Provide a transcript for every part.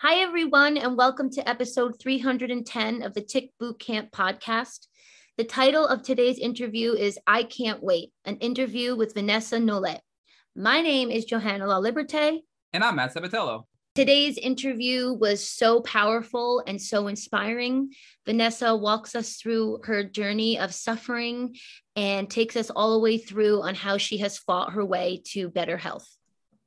Hi, everyone, and welcome to episode 310 of the Tick Boot Camp podcast. The title of today's interview is I Can't Wait, an interview with Vanessa Nolet. My name is Johanna La Liberte. And I'm Matt Sabatello. Today's interview was so powerful and so inspiring. Vanessa walks us through her journey of suffering and takes us all the way through on how she has fought her way to better health.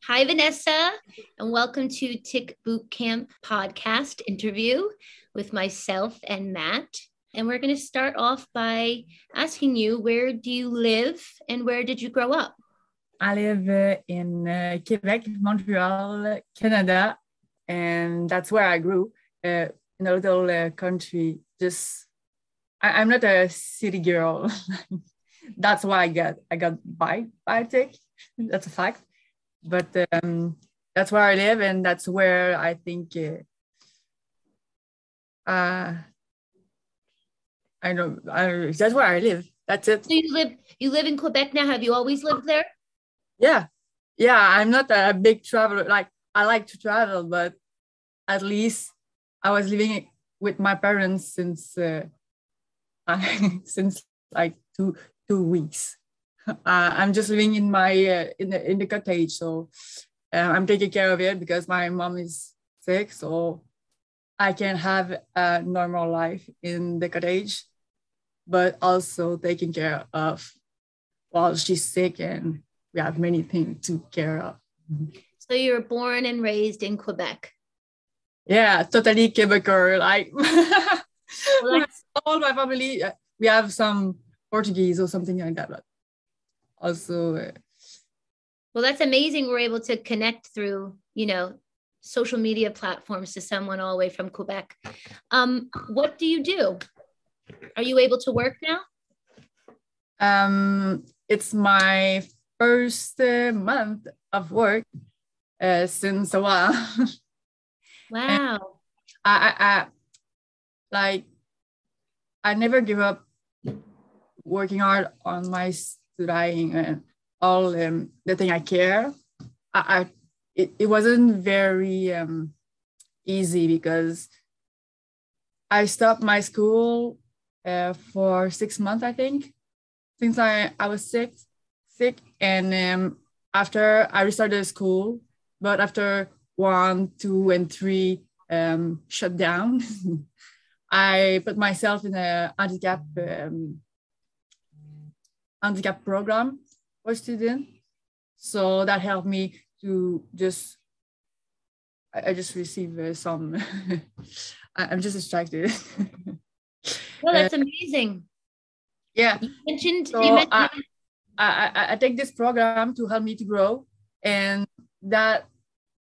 Hi, Vanessa, and welcome to Tick Boot Camp podcast interview with myself and Matt. And we're going to start off by asking you where do you live and where did you grow up? I live in uh, Quebec, Montreal, Canada, and that's where I grew uh, in a little uh, country. Just I, am not a city girl. that's why I got I got by by Tick. That's a fact but um, that's where I live, and that's where I think uh, uh I know I, that's where I live. That's it. So you live you live in Quebec now. Have you always lived there? Yeah, yeah. I'm not a big traveler. Like I like to travel, but at least I was living with my parents since uh, since like two two weeks uh, I'm just living in my uh, in the in the cottage, so uh, I'm taking care of it because my mom is sick, so I can have a normal life in the cottage, but also taking care of while she's sick and we have many things to care of. So you were born and raised in Quebec. Yeah, totally Quebecer. Like well, all my family, uh, we have some Portuguese or something like that, but also uh, well that's amazing we're able to connect through you know social media platforms to someone all the way from quebec. Um, what do you do? Are you able to work now? Um, it's my first uh, month of work uh, since a while. Wow. I, I, I like i never give up working hard on my studying and all um, the thing I care, I, I it, it wasn't very um, easy because I stopped my school uh, for six months, I think, since I, I was sick, sick. And um, after I restarted school, but after one, two, and three um, shut down, I put myself in a handicap um, handicap program for students. So that helped me to just, I, I just received uh, some, I, am just distracted. well, that's uh, amazing. Yeah. You mentioned, so you mentioned- I, I, I take this program to help me to grow and that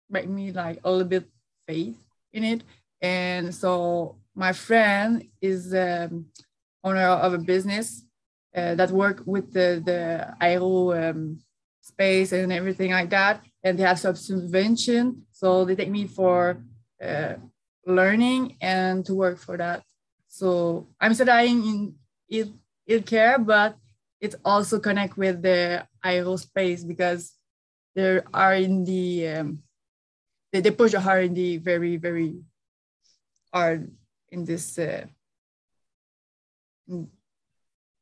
made me like a little bit faith in it. And so my friend is um, owner of a business uh, that work with the, the aero um, space and everything like that. And they have some subvention. So they take me for uh, learning and to work for that. So I'm studying in il, il care, but it also connect with the aerospace because there are in the um, they, they push hard in the very very hard in this uh,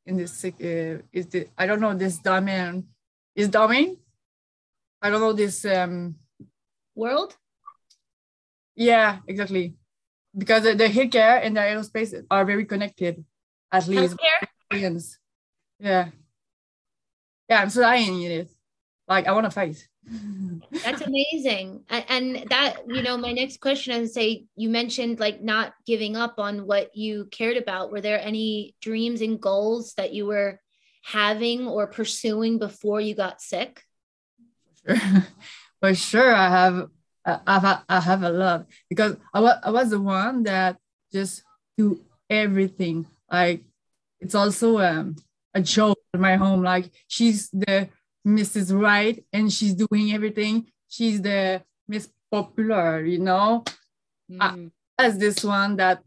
this uh, is the I don't know this domain is domain. I don't know this um world. Yeah, exactly. Because the, the healthcare and the aerospace are very connected, at least. Healthcare? Yeah. Yeah, I'm studying it. Like I want to fight. That's amazing. And that, you know, my next question is say you mentioned like not giving up on what you cared about. Were there any dreams and goals that you were having or pursuing before you got sick? For sure, For sure I have I have I have a lot because I was I was the one that just do everything. Like it's also um, a joke in my home. Like she's the Mrs. Right and she's doing everything. She's the Miss Popular, you know. Mm. as this one that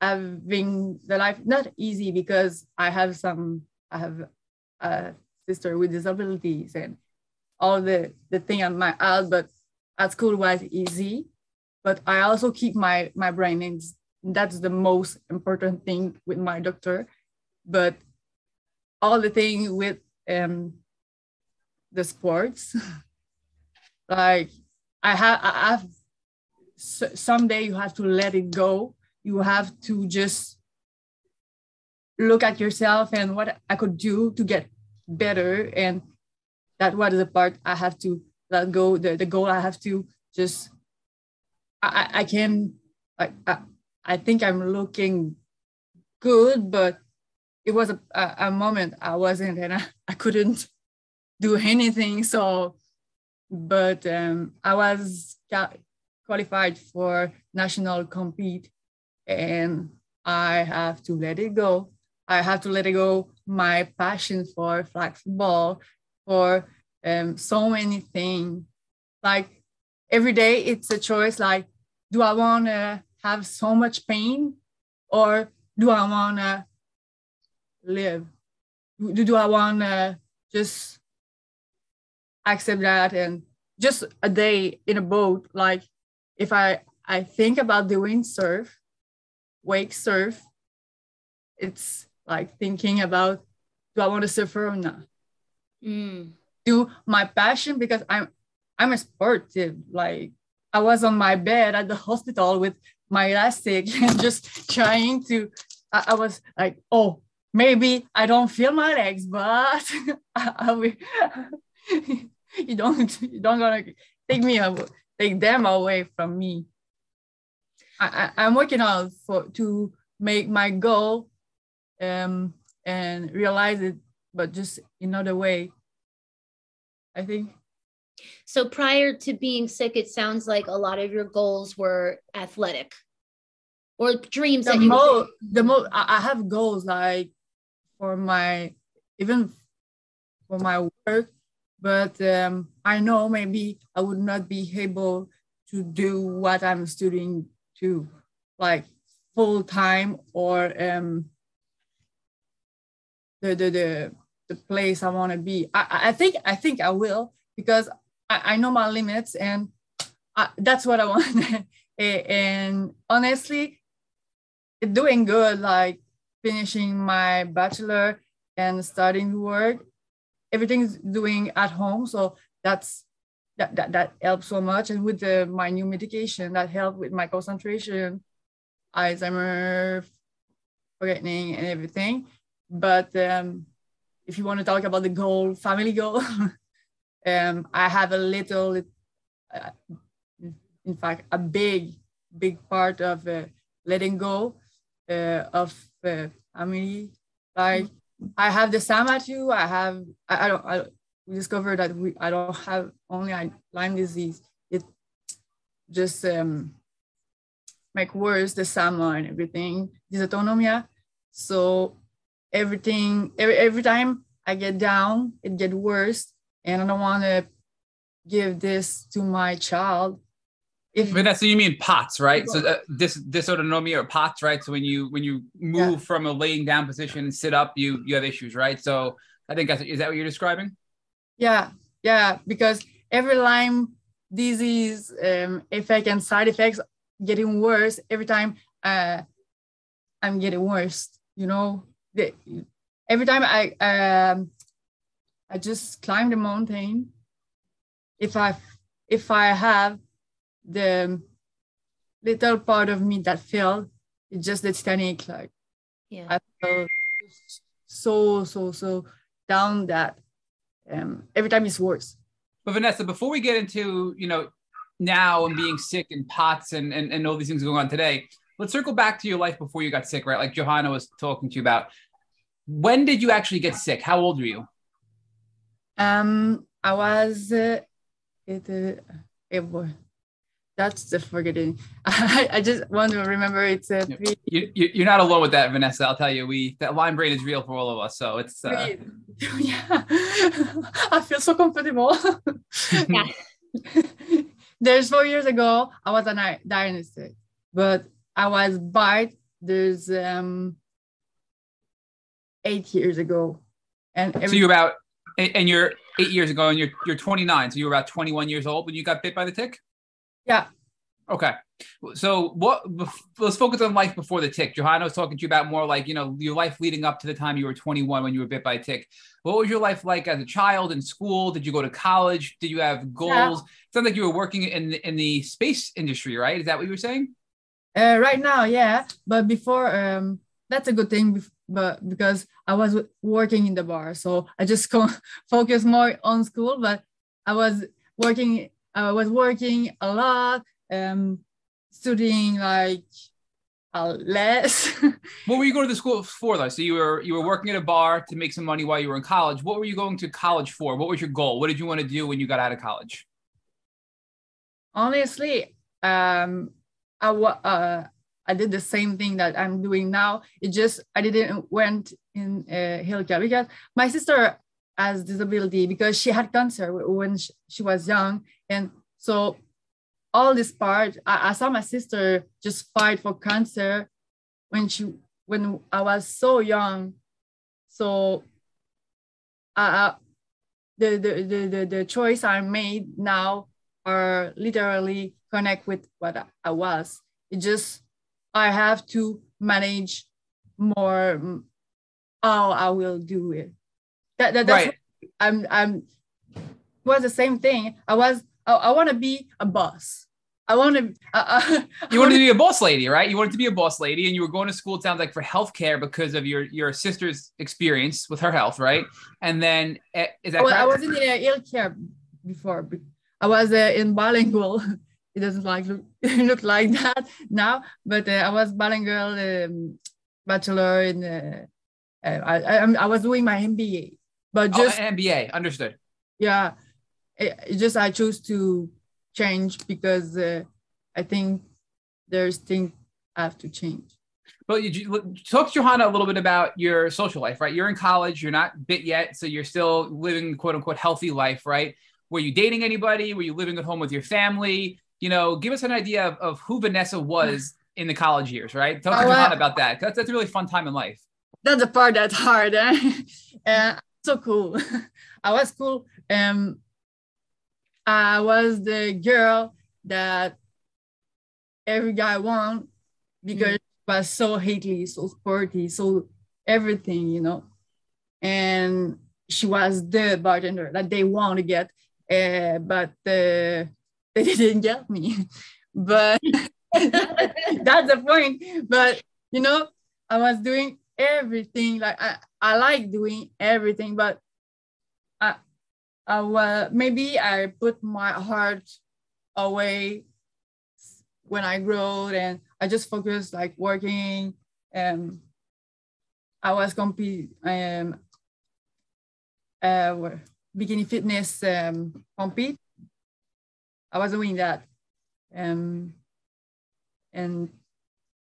having the life not easy because I have some I have a sister with disabilities and all the the thing on my out, but at school was easy. but I also keep my my brain and that's the most important thing with my doctor. But all the thing with um the sports, like I have I have someday you have to let it go. You have to just look at yourself and what I could do to get better. And that was the part I have to let go, the, the goal I have to just I, I can I, I, I think I'm looking good, but it was a, a, a moment I wasn't and I, I couldn't do anything. So, but um, I was qualified for national compete and I have to let it go. I have to let it go my passion for flag football, for um, so many things. Like every day, it's a choice. Like, do I want to have so much pain, or do I want to live? Do, do I want to just accept that and just a day in a boat? Like, if I I think about doing surf, wake surf, it's like thinking about do I want to surf or not? Mm. Do my passion because I'm I'm a sportive. Like I was on my bed at the hospital with my elastic and just trying to. I, I was like, oh, maybe I don't feel my legs, but I, will. you don't you don't gonna take me away, take them away from me. I, I I'm working on for to make my goal, um, and realize it, but just in another way. I think so prior to being sick, it sounds like a lot of your goals were athletic or dreams the that you mo- the mo- I have goals like for my even for my work, but um, I know maybe I would not be able to do what I'm studying to like full time or um the the the, the place I want to be. I, I think I think I will because I, I know my limits and I, that's what I want. and honestly, doing good, like finishing my bachelor and starting work, everything's doing at home. So that's that that, that helps so much. And with the, my new medication, that helped with my concentration, Alzheimer, forgetting, and everything. But um, if you want to talk about the goal, family goal, um, I have a little, uh, in fact, a big, big part of uh, letting go uh, of uh, family. Like I have the Sama too. I have, I, I don't, I we discovered that we, I don't have only Lyme disease. It just um, make worse the SAMA and everything, dysautonomia. So everything, every, every time I get down, it get worse and I don't want to give this to my child. If Vanessa, you mean POTS, right? So uh, this dysautonomia or POTS, right? So when you when you move yeah. from a laying down position and sit up, you you have issues, right? So I think that's is that what you're describing? Yeah, yeah, because every Lyme disease um, effect and side effects getting worse every time uh, I'm getting worse. You know, the, every time I um, I just climb the mountain. If I if I have the little part of me that fell, it's just the Titanic. Like yeah. I felt so so so down that um, every time it's worse. But Vanessa, before we get into you know now and being sick and pots and, and and all these things going on today, let's circle back to your life before you got sick, right? Like Johanna was talking to you about. When did you actually get sick? How old were you? Um, I was uh, it, uh, it that's the forgetting. I, I just want to remember it's a three. You, you, are not alone with that, Vanessa. I'll tell you, we that Lyme brain is real for all of us. So it's uh... yeah. I feel so comfortable. yeah. There's four years ago, I was a dynasty, but I was bite. There's um eight years ago, and every- so you're about and, and, you're eight years ago, and you're you're 29, so you were about 21 years old when you got bit by the tick. Yeah. Okay. So what let's focus on life before the tick. Johanna was talking to you about more like, you know, your life leading up to the time you were 21 when you were bit by a tick. What was your life like as a child in school? Did you go to college? Did you have goals? Yeah. It sounds like you were working in in the space industry, right? Is that what you were saying? Uh, right now, yeah. But before um that's a good thing but because I was working in the bar. So I just co- focus more on school, but I was working I was working a lot um, studying like uh, less. what were you going to the school for though? So you were you were working at a bar to make some money while you were in college. What were you going to college for? What was your goal? What did you want to do when you got out of college? Honestly, um, I uh, I did the same thing that I'm doing now. It just I didn't went in uh, healthcare because my sister has disability because she had cancer when she, was young, and so all this part, I, I saw my sister just fight for cancer when she when I was so young. So uh, the, the, the, the, the choice I made now are literally connect with what I was. It just, I have to manage more how I will do it. That, that that's right. I'm I'm was the same thing. I was I, I want to be a boss. I want to. Uh, uh you wanted to be a boss lady, right? You wanted to be a boss lady, and you were going to school. It sounds like for healthcare because of your your sister's experience with her health, right? And then uh, is that? Well, I was in the healthcare before. I was uh, in bilingual. It doesn't like look, look like that now, but uh, I was bilingual um, bachelor in. Uh, I, I I was doing my MBA, but oh, just oh, MBA. Understood. Yeah, it, just I chose to change because uh, I think there's things I have to change. But you talk to Johanna a little bit about your social life, right? You're in college, you're not bit yet, so you're still living quote unquote healthy life, right? Were you dating anybody? Were you living at home with your family? You know, give us an idea of, of who Vanessa was in the college years, right? Talk to oh, Johanna about that. That's, that's a really fun time in life. That's the part that's hard. Eh? uh, so cool. I was cool. Um, I was the girl that every guy want because mm. was so hately, so sporty, so everything, you know. And she was the bartender that they want to get, uh, but uh, they didn't get me. But that's the point. But you know, I was doing everything. Like I, I like doing everything, but I, I well, maybe I put my heart away when I grew and I just focused like working and I was compete um uh bikini fitness um compete. I was doing that. Um and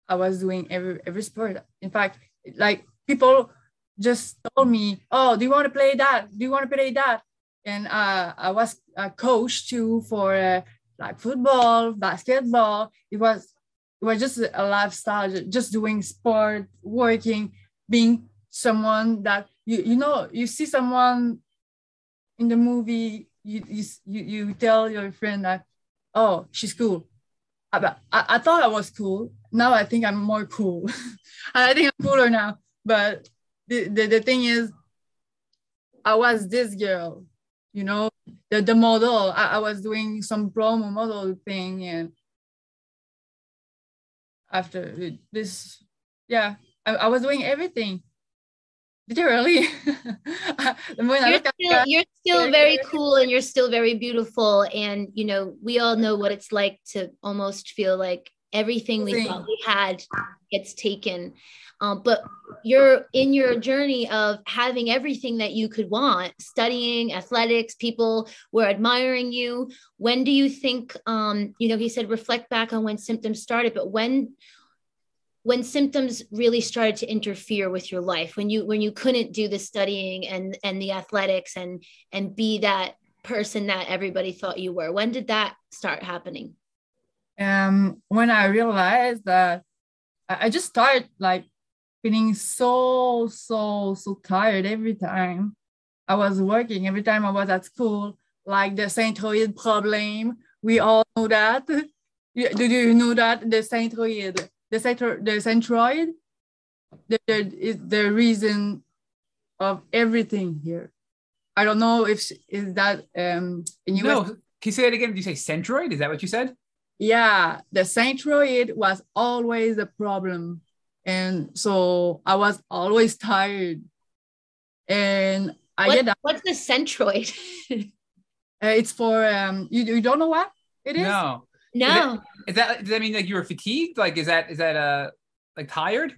I was doing every every sport. In fact, like people just told me, "Oh, do you want to play that? Do you want to play that?" and uh, I was a coach too for uh, like football, basketball. It was it was just a lifestyle, just doing sport, working, being someone that you you know you see someone in the movie you you you, tell your friend that oh she's cool. I, I, I thought I was cool. Now I think I'm more cool. I think I'm cooler now. But the, the, the thing is, I was this girl you know? The, the model I, I was doing some promo model thing and after this yeah I, I was doing everything. Literally you're still, you're still very cool and you're still very beautiful. And you know we all know what it's like to almost feel like everything we thought we had gets taken. Um, but you're in your journey of having everything that you could want studying athletics people were admiring you. When do you think um, you know he said reflect back on when symptoms started but when when symptoms really started to interfere with your life when you when you couldn't do the studying and and the athletics and and be that person that everybody thought you were when did that start happening um when i realized that i just started like feeling so, so, so tired every time I was working, every time I was at school, like the centroid problem. We all know that. Do you know that the centroid, the centro, the centroid, the, the, is the reason of everything here. I don't know if is that um in US. No, can you say that again? Did you say centroid? Is that what you said? Yeah, the centroid was always a problem, and so I was always tired, and I What- get that. what's the centroid? Uh, it's for um. You, you don't know what it is? No. no. Is that does that mean like you were fatigued? Like is that is that uh like tired?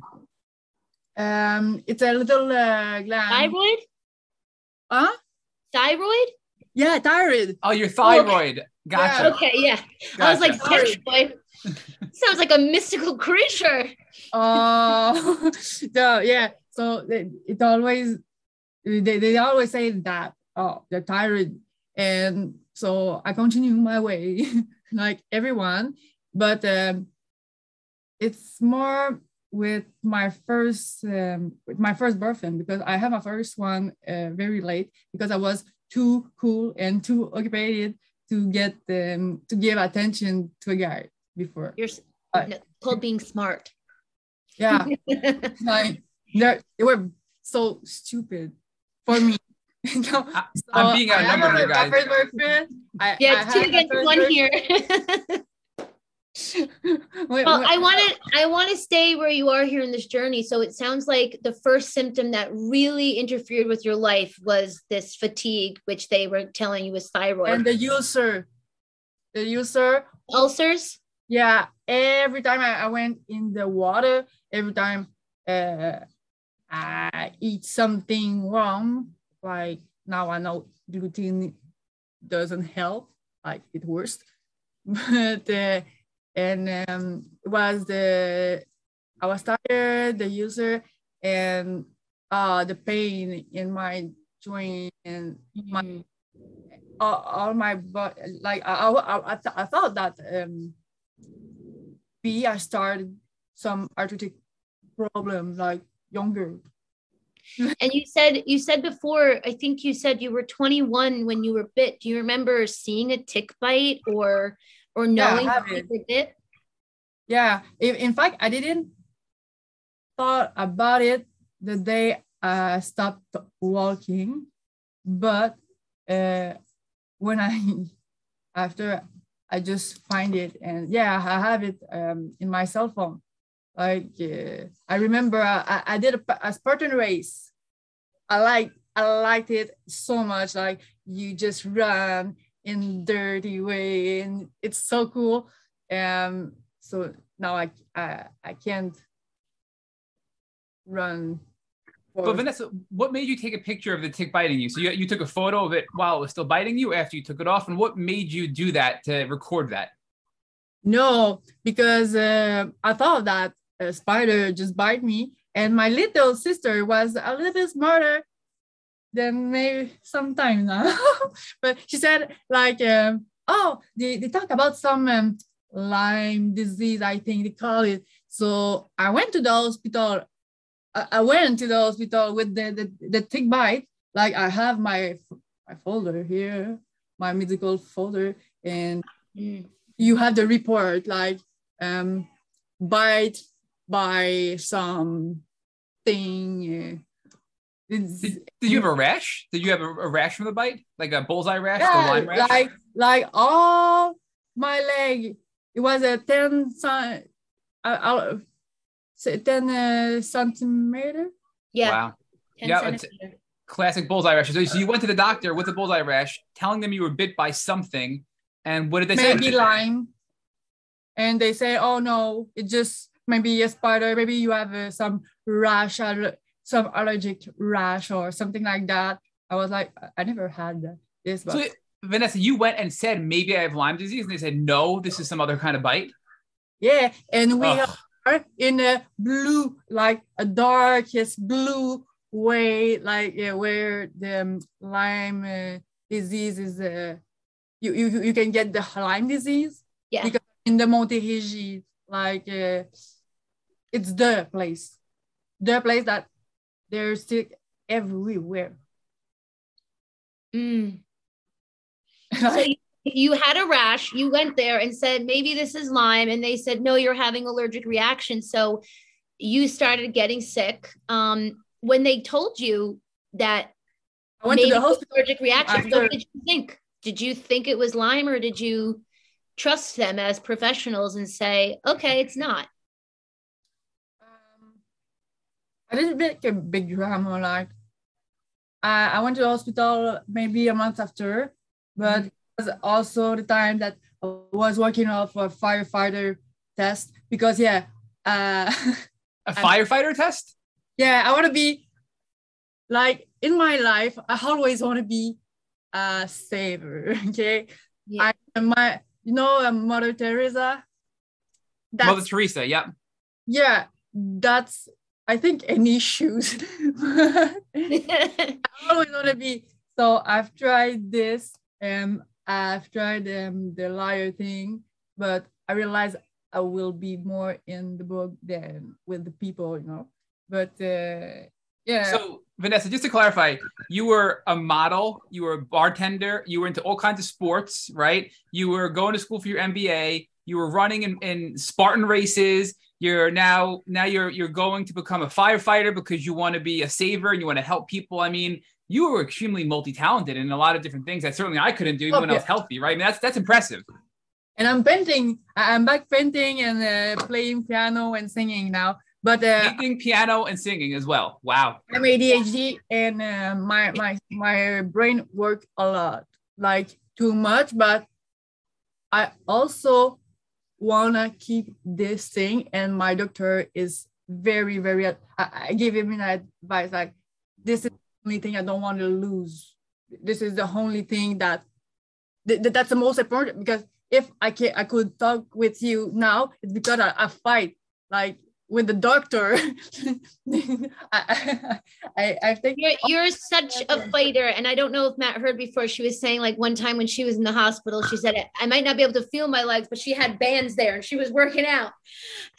Um, it's a little uh, gland. Thyroid? Huh? Thyroid? Yeah, tired. Oh, your thyroid. Gotcha. Okay, yeah. I was like, Gotcha. centroid. Sounds like a mystical creature. Oh, so yeah. So it, it always they, they always say that oh they're tired, and so I continue my way like everyone, but um, it's more with my first um, with my first boyfriend because I have my first one uh, very late because I was too cool and too occupied to get them to give attention to a guy before. You're Uh, no, called being smart. Yeah. like they're- were so stupid for me. You know, I- so I'm being outnumbered a- here, my guys. first I, yeah, I two against one here. Well, I want to I want to stay where you are here in this journey. So it sounds like the first symptom that really interfered with your life was this fatigue, which they were telling you was thyroid. and the user, the user, ulcers. yeah. Every time I, I went in the water, every time uh, I eat something wrong, like now I know gluten doesn't help, like it worse. But uh, and um, it was the I was tired, the user, and uh, the pain in my joint and my Mm. all, all my but like I I, I, th- I thought that um B I started some arthritic problem like younger. And you said you said before, I think you said you were 21 when you were bit. Do you remember seeing a tick bite or or Yeah, knowing that you it. Yeah, in, in fact, I didn't thought about it the day I stopped walking, but uh, when I after I just find it and yeah, I have it um, in my cell phone. Like uh, I remember I, I did a, a Spartan race. I like I liked it so much. Like you just run in dirty way and it's so cool. Um, so now I I, I can't run. But Vanessa, what made you take a picture of the tick biting you? So you, you took a photo of it while it was still biting you after you took it off, and what made you do that to record that? No, because uh, I thought that a spider just bite me, and my little sister was a little bit smarter than maybe sometimes. now. but she said like, um, oh, they, they talk about some um, Lyme disease, I think they call it. So I went to the hospital. I, went to the hospital with the, the, the tick bite. Like I have my my folder here, my medical folder, and Mm. you have the report like um bite by some thing Did, did you have a rash? Did you have a, a rash from the bite, like a bullseye rash, yeah, rash? like like all my leg it was a 10 cent, uh, uh, 10 uh, centimeter Yeah. Wow, 10 Yeah, it's- classic bullseye rash. So, so you went to the doctor with a bullseye rash, telling them you were bit by something, and what did they maybe say? Lyme and they say oh no it just maybe a spider maybe you have uh, some rash aller- some allergic rash or something like that i was like i I never had this but So, Vanessa, you went and said maybe I have Lyme disease, and they said no, this is some other kind of bite. yeah and we Ugh. are in a blue like a darkest blue way like yeah, where the um, lyme uh, disease is uh, you, you you can get the lyme disease Yeah. because in the Montérégie, like uh, it's the place the place that there's sick everywhere Mm. So you, you had a rash, you went there and said, maybe this is Lyme. And they said, no, you're having allergic reaction. So you started getting sick. Um, when they told you that I went to the hospital. allergic reaction, what did you think? Did you think it was Lyme or did you trust them as professionals and say, okay, it's not? Um, I didn't make a big drama. Like, I, I went to the hospital maybe a month after, but it was also the time that I was working off a firefighter test because, yeah, uh, A firefighter test? yeah, I want to be like in my life. I always want to be a saver. Okay, Yeah. I my you know uh, Mother Teresa. That's Mother Teresa. Yeah. yeah, that's I think any shoes. I always want to be. So I've tried this and I've tried um, the liar thing, but I realize I will be more in the book than with the people, you know. But uh, yeah, So Vanessa, just to clarify, you were a model, you were a bartender, you were into all kinds of sports, right? You were going to school for your MBA, you were running in, in Spartan races. You're now now you're you're going to become a firefighter because you want to be a saver and you want to help people. I mean, you were extremely multi-talented in a lot of different things that certainly I couldn't do even Oh, when I was healthy, right? I mean, that's that's impressive. and I'm painting. I'm back painting and uh, playing piano and singing now. But uh, Painting, piano, and singing as well. Wow. I'm ADHD and uh, my my my brain work a lot, like too much. But I also wanna keep this thing, and my doctor is very very. I, I gave him an advice like, this is only thing I don't want to lose. This is the only thing that th- th- that's the most important because if I can I could talk with you now, it's because I, I fight like with the doctor. I, I, I think You're, you're such a fighter. And I don't know if Matt heard before. She was saying, like, one time when she was in the hospital, she said, I might not be able to feel my legs, but she had bands there and she was working out.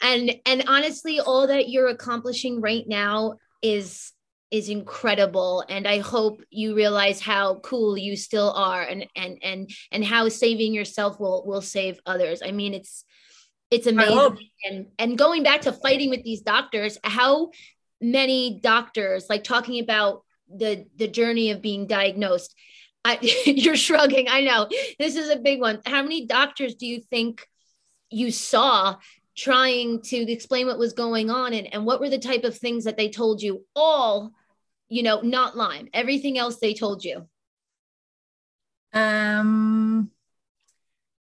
And, and honestly, all that you're accomplishing right now is is incredible. And i hope you realize how cool you still are and and and and how saving yourself will will save others. I mean it's it's amazing. And and going back to fighting with these doctors how many doctors like talking about the the journey of being diagnosed I, you're shrugging i know. This is a big one. How many doctors do you think you saw trying to explain what was going on? And, and what were the type of things that they told you all you know not lyme everything else they told you Um.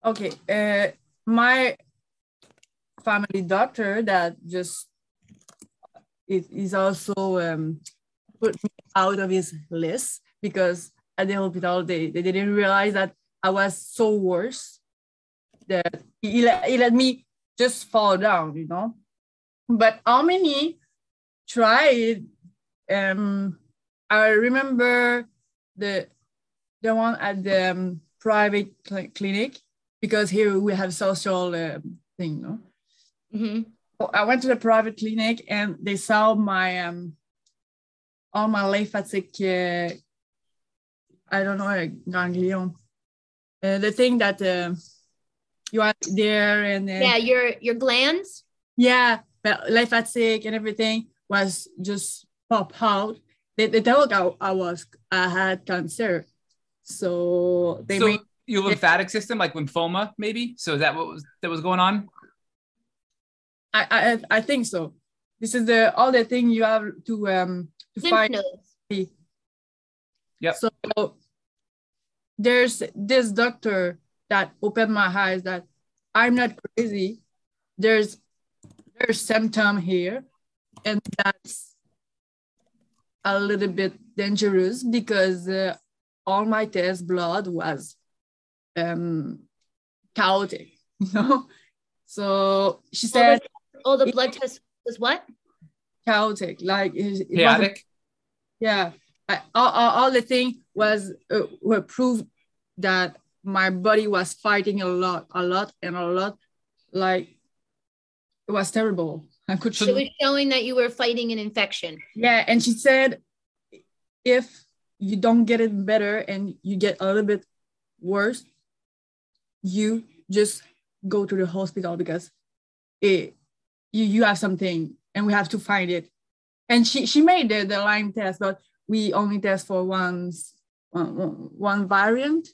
Okay. Uh, my family doctor that just it is also um put me out of his list because at the hospital they, they didn't realize that I was so worse that he he let me just fall down, you know. But how many tried? Um, I remember the the one at the um, private cl- clinic because here we have social um, thing, no. Mhm. So I went to the private clinic and they saw my um all my lymphatic uh, I don't know uh, ganglion, uh, the thing that uh, you are there and uh, yeah your your glands yeah, but lymphatic and everything was just pop out. They, they thought I, I was I had cancer, so they so made your lymphatic system, like lymphoma, maybe. So is that what was that was going on? I, I I think so. This is the all the thing you have to um to lymph find. nodes Yep. So there's this doctor that opened my eyes that I'm not crazy. There's there's symptom here, and that's a little bit dangerous because uh, all my test blood was um chaotic, you know. So she said all the blood tests was what chaotic, like it, it wasn't Chaotic. yeah I, all, all, all the thing was uh, were proved that my body was fighting a lot a lot and a lot like it was terrible i could so it was showing that you were fighting an infection. Yeah and she said if you don't get it better and you get a little bit worse you just go to the hospital because it you, you have something and we have to find it. And she she made the, the lyme test but we only test for one's one, one variant.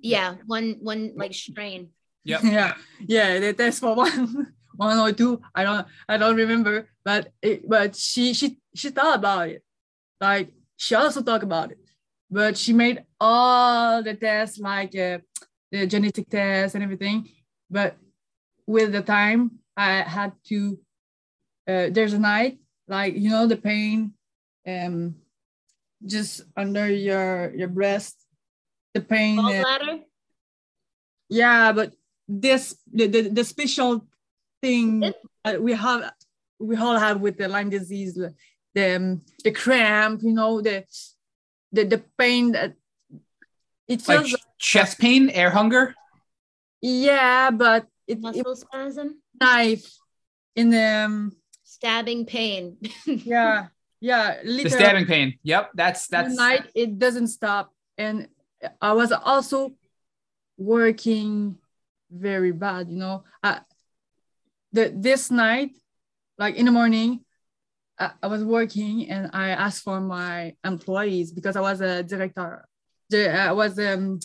Yeah one one like strain. Yep. yeah yeah they test for one one or two i don't i don't remember but it, but she she she thought about it. Like she also talked about it. But she made all the tests like uh, the genetic tests and everything. But with the time i had to uh, there's a night like you know the pain um just under your your breast the pain uh, yeah but this the, the, the special thing It- we have we all have with the lyme disease the the, um, the cramp you know the the, the pain that it Like feels ch- chest pain, air hunger. yeah but it, it muscle spasm knife in the um, stabbing pain yeah yeah literally. The stabbing pain. Yep. That's the that's night it doesn't stop and i was also working very bad you know I, the this night like in the morning I, I was working and i asked for my employees because i was a director i was um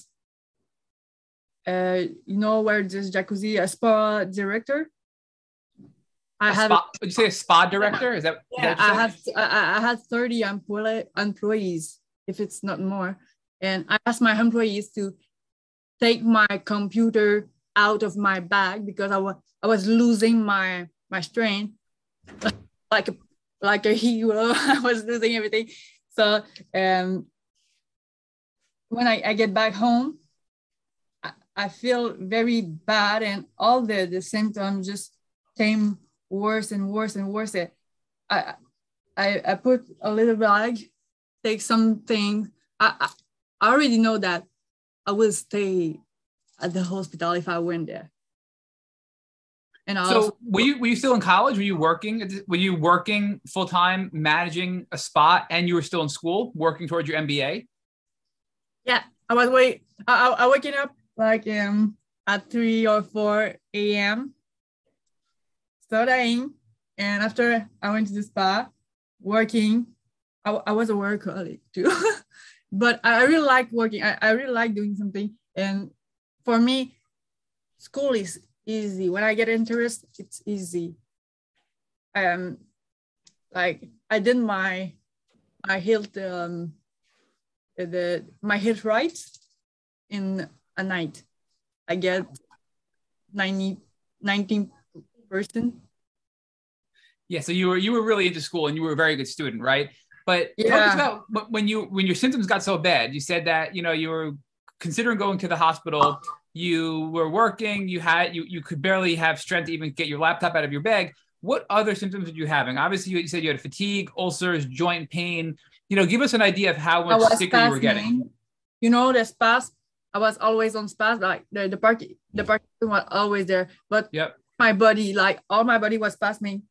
uh you know where this jacuzzi a spa director i a have spa, would you say a spa director? Is that, yeah, I have I, I had 30 employ, employees, if it's not more. And I asked my employees to take my computer out of my bag because I was I was losing my my strain like a like a hero. I was losing everything. So um when I, I get back home, I, I feel very bad and all the, the symptoms just came worse and worse and worse. I, I, I put a little bag, take something. I, I already know that I will stay at the hospital if I went there. And I also, So were you were you still in college? Were you working? Were you working full time, managing a spot, and you were still in school, working towards your MBA? yeah, I was wait, I, I, I waking up like um at three or four a.m. studying, and after I went to the spa, working. I, I was a workaholic too, but I really like working. I, I really like doing something, and for me, school is easy. When I get interest, it's easy. Um, like I did my my health um the my health right in a night. I get 90 19 percent. Yeah. So you were you were really into school, and you were a very good student, right? But to us Yeah. about when you when your symptoms got so bad. You said that you know you were considering going to the hospital. You were working. You had you you could barely have strength to even get your laptop out of your bag. What other symptoms were you having? Obviously, you said you had fatigue, ulcers, joint pain. You know, give us an idea of how much sicker you were getting. You know the spas. I was always on spas. Like the the party the party was always there, but Yep. my body like all my body was spasming.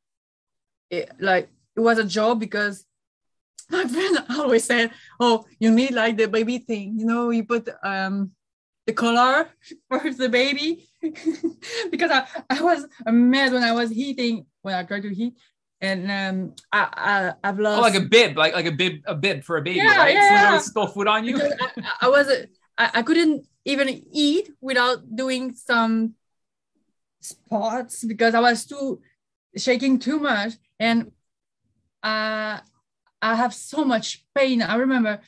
It, like it was a job because my friend always said, "Oh, you need like the baby thing. You know, you put um the collar for the baby." because I, I was a mess when I was heating when I tried to heat, and um I, I I've lost Oh, like a bib, like like a bib, a bib for a baby, Yeah, right? yeah, So yeah. spill food on you. I, I- I was I, I couldn't even eat without doing some spots because I was too shaking too much and uh, I have so much pain. I remember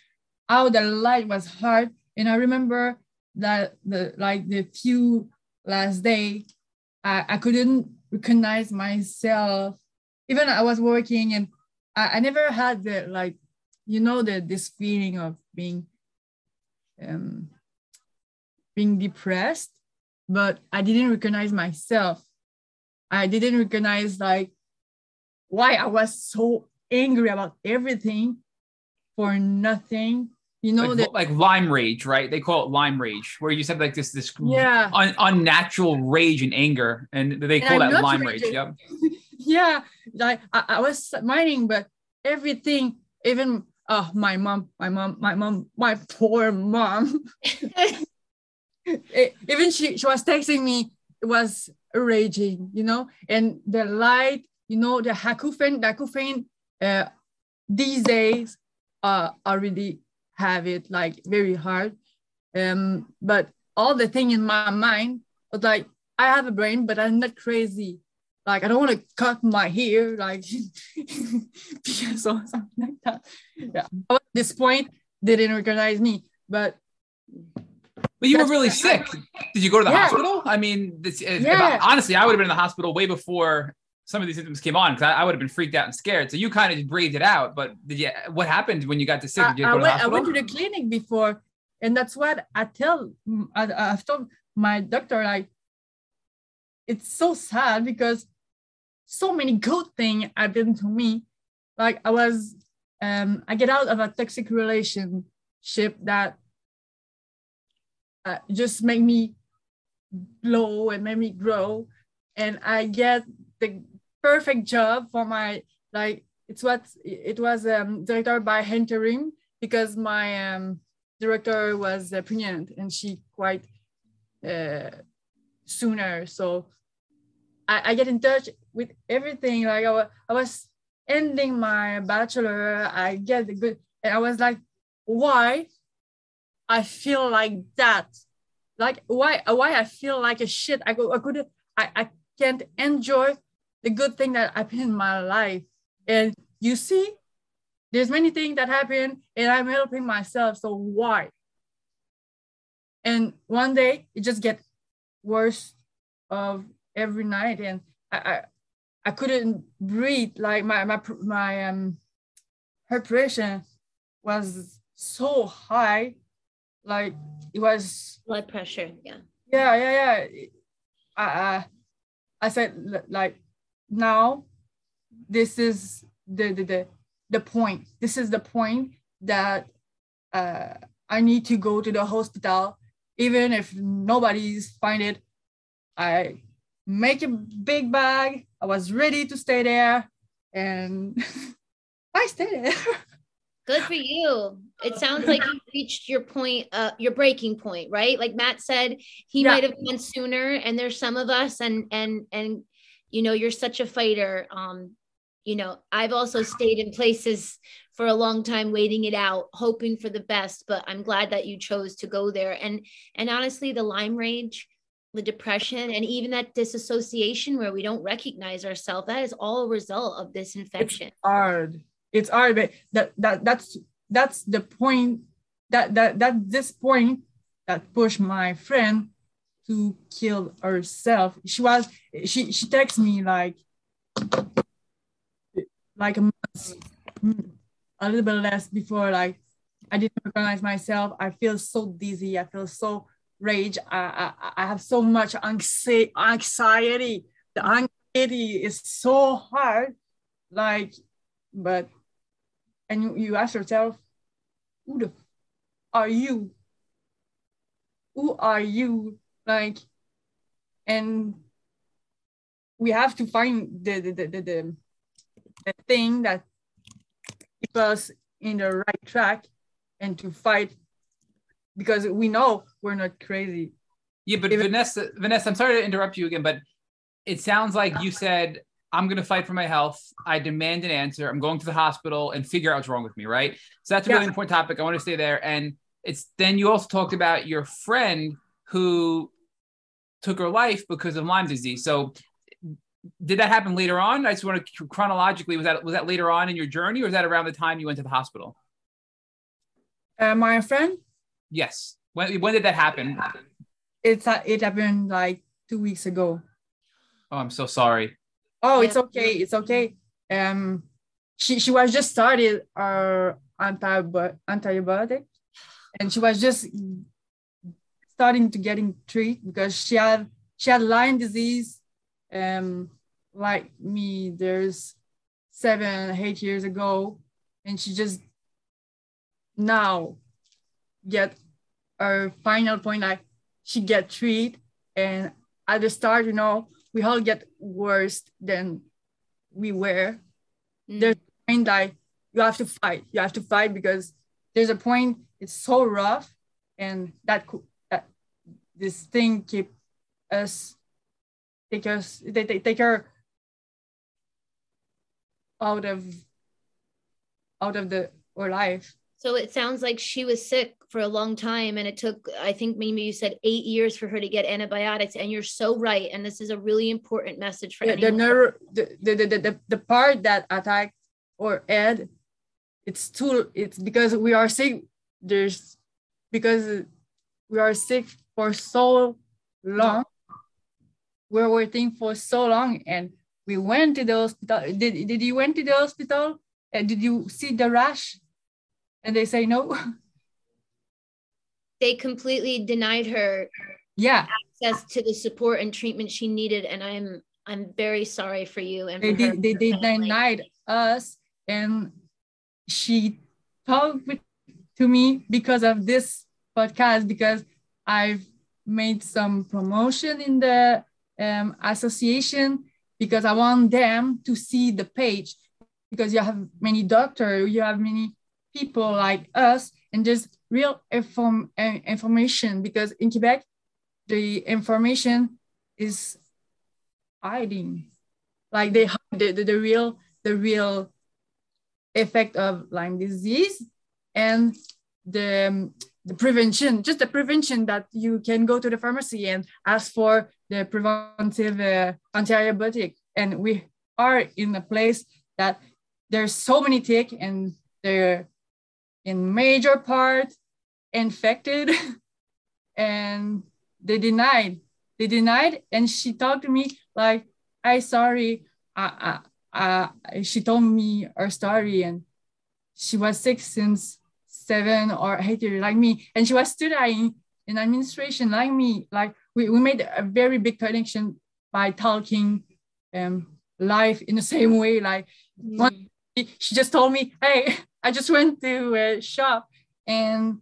how the light was hard and I remember that the like the few last day I, I couldn't recognize myself. Even I was working and I, I never had the like you know the this feeling of being um being depressed but i didn't recognize myself i didn't recognize like why i was so angry about everything for nothing you know like, that like Lyme rage, right? They call it Lyme rage, where you said like this this yeah un- unnatural rage and anger, and they And call I'm that Lyme rage. Yep. yeah like I, I was mining, but everything even oh my mom my mom my mom my poor mom even she, she was texting me, it was raging, you know, and the light, you know, the the acouphene uh, these days uh, already have it like very hard. Um, but all the thing in my mind was like, I have a brain, but I'm not crazy. Like I don't want to cut my hair, like because or something like that. Yeah. At this point, they didn't recognize me, but but you were really sick. Did you go to the yeah. hospital? I mean, this, yeah. honestly, I would have been in the hospital way before some of these symptoms came on because I, I, would have been freaked out and scared. So you kind of breathed it out. But did you? What happened when you got to sick? I, went, I went to the clinic before, and that's what I tell. I, I've told my doctor like, it's so sad because so many good things happened to me. Like I was, um, I get out of a toxic relationship that uh, just make me blow and make me grow, and I get the perfect job for my like it's what it was um director by interim because my um director was uh, pregnant and she quite uh, sooner. So I, I get in touch with everything. Like I, was, I was ending my bachelor. I get the good and i was like why i feel like that? Like why why i feel like a shit? I go i could i, I can't enjoy the good thing that happened in my life. And you see, there's many things that happen and I'm helping myself. So why? And one day it just get worse of every night. And I, I, I couldn't breathe. Like my, my, my, um, her pressure was so high. Like it was blood pressure. Yeah. Yeah. Yeah. Yeah. I, I, I said like now this is the, the, the, the point. This is the point that uh, I need to go to the hospital, even if nobody's find it. I make a big bag. I was ready to stay there, and I stayed there. Good for you. It sounds like you reached your point, uh, your breaking point, right? Like Matt said, he yeah. might have gone sooner, and there's some of us, and and and you know you're such a fighter um you know i've also stayed in places for a long time waiting it out hoping for the best but i'm glad that you chose to go there. And and honestly the lyme rage the depression and even that disassociation where we don't recognize ourselves that is all a result of this infection. it's hard. It's hard but that, that that's that's the point that that that this point that pushed my friend to kill herself. She was she she texted me like like a month, a little bit less before like I didn't recognize myself. I feel so dizzy. I feel so rage. I I, I have so much anxiety. The anxiety is so hard. Like, but and you, you ask yourself, who the are you? Who are you like and we have to find the the, the, the, the, thing that keeps us in the right track and to fight because we know we're not crazy. Yeah but Even- vanessa vanessa i'm sorry to interrupt you again but it sounds like you said i'm going to fight for my health. I demand an answer. I'm going to the hospital and figure out what's wrong with me right? So that's a really important topic. I want to stay there. And it's then you also talked about your friend who took her life because of Lyme disease. So did that happen later on? I just want to chronologically, was that was that later on in your journey or was that around the time you went to the hospital? Uh, my friend? Yes. When, when did that happen? It's uh, it happened like two weeks ago. Oh, I'm so sorry. Oh, it's okay. It's okay. Um, she she was just started our antibiotic, and she was just starting to getting treated because she had she had Lyme disease, um, like me. There's seven, eight years ago, and she just now get her final point. Like she get treated, and at the start, you know, we all get worse than we were. Mm. There's a point like you have to fight. You have to fight because there's a point. It's so rough, and that this thing keep us take us they, they take her out of out of the our life. So it sounds like she was sick for a long time and it took i think maybe you said eight years for her to get antibiotics. And you're so right. And this is a really important message for the, the, neuro, the, the, the, the, the part that attacked or ed it's too it's because we are sick. There's because we are sick for so long. We're waiting for so long and we went to the hospital. Did, did you went to the hospital? And did you see the rash? And they say no. They completely denied her yeah. access to the support and treatment she needed and i'm i'm very sorry for you and they, did, they, they denied us and she talked with, to me because of this podcast because i've made some promotion in the um, association because i want them to see the page because you have many doctors you have many people like us and just real inform, uh, information because in Quebec, the information is hiding. Like they hide the, the, the real the real effect of Lyme disease and the, um, the prevention, just the prevention that you can go to the pharmacy and ask for the preventive uh, antibiotic. And we are in a place that there's so many tick and they're in major part infected. And they denied they denied. And she talked to me like i sorry. I, I, I, she told me her story and she was sick since seven or eight years like me and she was studying in administration like me like we, we made a very big connection by talking um life in the same way like mm. one, she just told me hey I just went to a shop and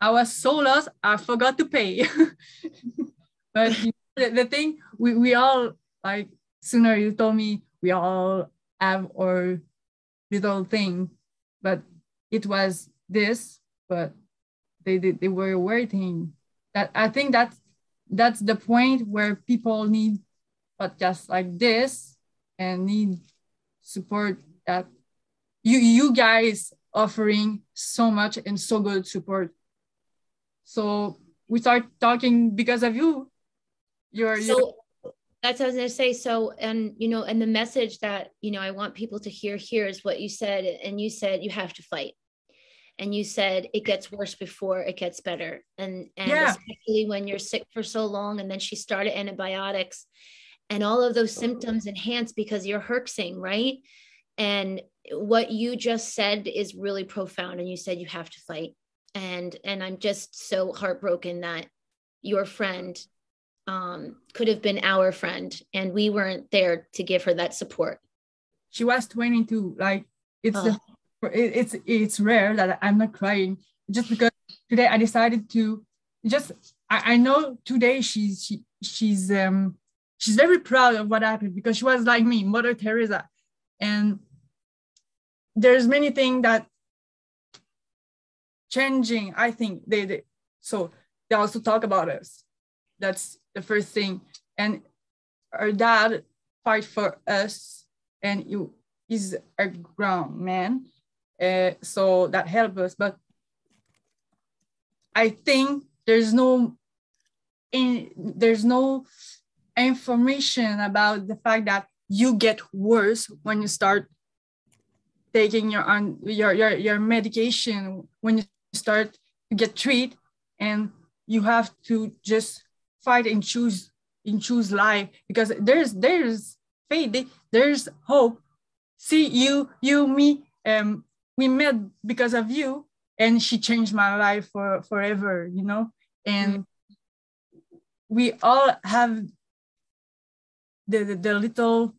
I was so lost, I forgot to pay. but the, the thing, we, we all, like, sooner you told me we all have our little thing, but it was this, but they, they, they were waiting. That I think that's that's the point where people need podcasts like this and need support that you you guys offering so much and so good support. So we start talking because of you. You're, so you're... that's what I was gonna say. So and you know, and the message that you know I want people to hear here is what you said, and you said you have to fight. And you said it gets worse before it gets better. And and yeah. especially when you're sick for so long, and then she started antibiotics and all of those symptoms enhance because you're herxing, right? And what you just said is really profound and you said you have to fight and and i'm just so heartbroken that your friend um, could have been our friend and we weren't there to give her that support she was 22 like it's the, it's it's rare that i'm not crying just because today i decided to just i, I know today she's she, she's um she's very proud of what happened because she was like me mother teresa. And there's many things that changing i think they, they so they also talk about us. That's the first thing. And our dad fight for us and you is a ground man uh, so that helped us. But i think there's no in, there's no information about the fact that you get worse when you start taking your on your, your your medication when you start to get treated and you have to just fight and choose and choose life. Because there's there's faith there's hope. See you you me um we met because of you and she changed my life for forever you know and mm-hmm. we all have the, the, the little